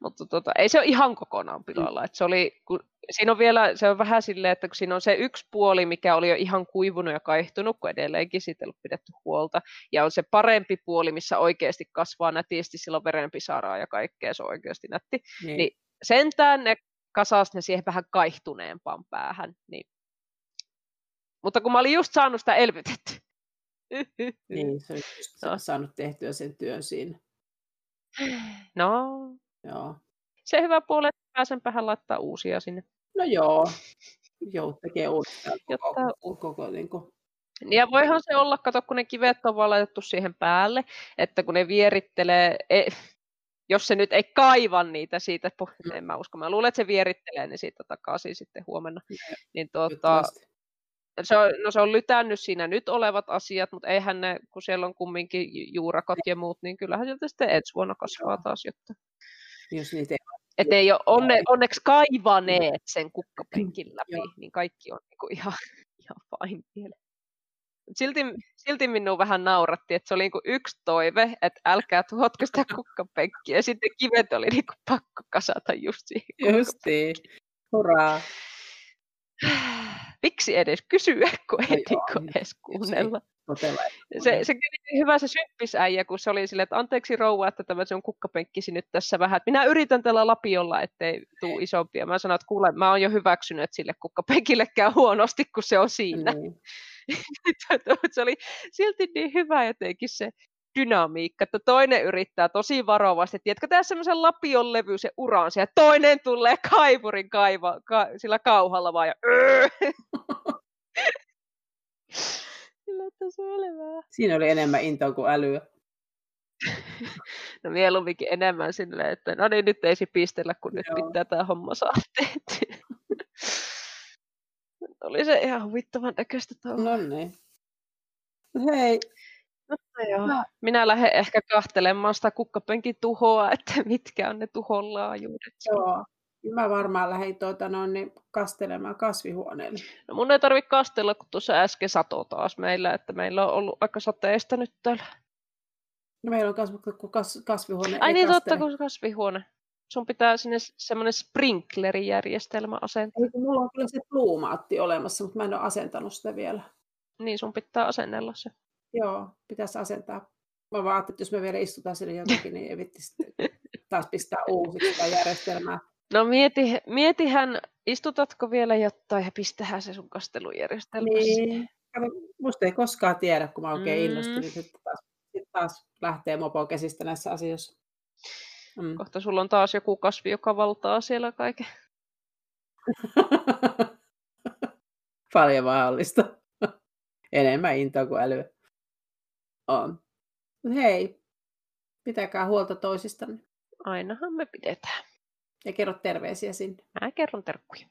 B: mutta tota, ei se ole ihan kokonaan pilalla. Mm. Et se oli, kun, siinä on vielä, se on vähän silleen, että kun siinä on se yksi puoli, mikä oli jo ihan kuivunut ja kaihtunut, kun edelleenkin siitä ei ollut pidetty huolta. Ja on se parempi puoli, missä oikeasti kasvaa nätisti, silloin verenpisaraa ja kaikkea, se on oikeasti nätti. Niin, niin sentään ne kasas ne siihen vähän kaihtuneempaan päähän. Niin. Mutta kun mä olin just saanut sitä elvytetty.
A: Niin, se on just no. saanut tehtyä sen työn siinä.
B: No,
A: Joo.
B: Se hyvä puoli, että pääsen vähän laittaa uusia sinne.
A: No joo, joo tekee uudestaan koko, Jotta... koko niin kuin...
B: Ja voihan se olla, kato kun ne kivet on vaan laitettu siihen päälle, että kun ne vierittelee, e, jos se nyt ei kaiva niitä siitä, mm. en mä usko, mä luulen, että se vierittelee ne siitä takaisin sitten huomenna. Niin tuota, se on, no se on lytännyt siinä nyt olevat asiat, mutta eihän ne, kun siellä on kumminkin juurakot ja muut, niin kyllähän sieltä sitten ensi vuonna kasvaa taas jotta.
A: Jos niitä ei
B: että ei ole onne, onneksi kaivaneet sen kukkapenkin läpi, Joo. niin kaikki on niinku ihan, ihan fine vielä. Silti, silti minun vähän nauratti, että se oli niinku yksi toive, että älkää tuhotko sitä *laughs* kukkapenkkiä, ja sitten kivet oli niinku pakko kasata just siihen
A: Justiin, hurraa. *sighs*
B: Miksi edes kysyä, kun ei no niinku edes kuunnella? Se, se hyvä se syppisäijä, kun se oli silleen, että anteeksi rouva, että tämä se on kukkapenkkisi nyt tässä vähän. Minä yritän tällä lapiolla, ettei tule isompia. Mä sanoin, että kuule, mä oon jo hyväksynyt, että sille kukkapenkille käy huonosti, kun se on siinä. Niin. *laughs* se oli silti niin hyvä jotenkin se dynamiikka, että toinen yrittää tosi varovasti, tiedätkö, tehdä semmoisen lapion levy se uransa, ja toinen tulee kaivurin kaiva, ka, sillä kauhalla vaan, ja *laughs* öö!
A: Siinä oli enemmän intoa kuin älyä. *laughs*
B: no mieluumminkin enemmän silleen, että no niin, nyt ei pistellä, kun nyt Joo. pitää tämä homma saada oli se ihan huvittavan näköistä
A: No niin. Hei.
B: No, joo. Mä... Minä lähden ehkä kahtelemaan sitä kukkapenkin tuhoa, *laughs* että mitkä on ne tuhon laajuudet.
A: Joo. Mä varmaan lähdin tuota, no, niin kastelemaan kasvihuoneelle.
B: No mun ei tarvitse kastella, kun tuossa äsken sato taas meillä, että meillä on ollut aika sateista nyt täällä.
A: No meillä on kas, kasvihuone.
B: Ai niin, kastele. totta, kun kasvihuone. Sun pitää sinne semmoinen sprinklerijärjestelmä asentaa.
A: Ei, mulla on kyllä se pluumaatti olemassa, mutta mä en ole asentanut sitä vielä.
B: Niin, sun pitää asennella se.
A: Joo, pitäisi asentaa. Mä vaan että jos me vielä istutaan sille jotakin, niin ei taas pistää uusiksi sitä järjestelmää.
B: No mieti, mietihän, istutatko vielä jotain ja pistähän se sun kastelujärjestelmä
A: niin. Musta ei koskaan tiedä, kun mä oikein mm. innostun, niin sitten taas, taas lähtee mopo käsistä näissä asioissa.
B: Mm. Kohta sulla on taas joku kasvi, joka valtaa siellä kaiken. *laughs*
A: Paljon mahdollista. Enemmän intoa kuin älyä. On. Hei, pitäkää huolta toisistanne.
B: Ainahan me pidetään.
A: Ja kerro terveisiä sinne.
B: Mä kerron terkkuja.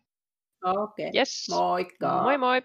A: Okei. Okay.
B: Yes.
A: Moikka.
B: Moi moi.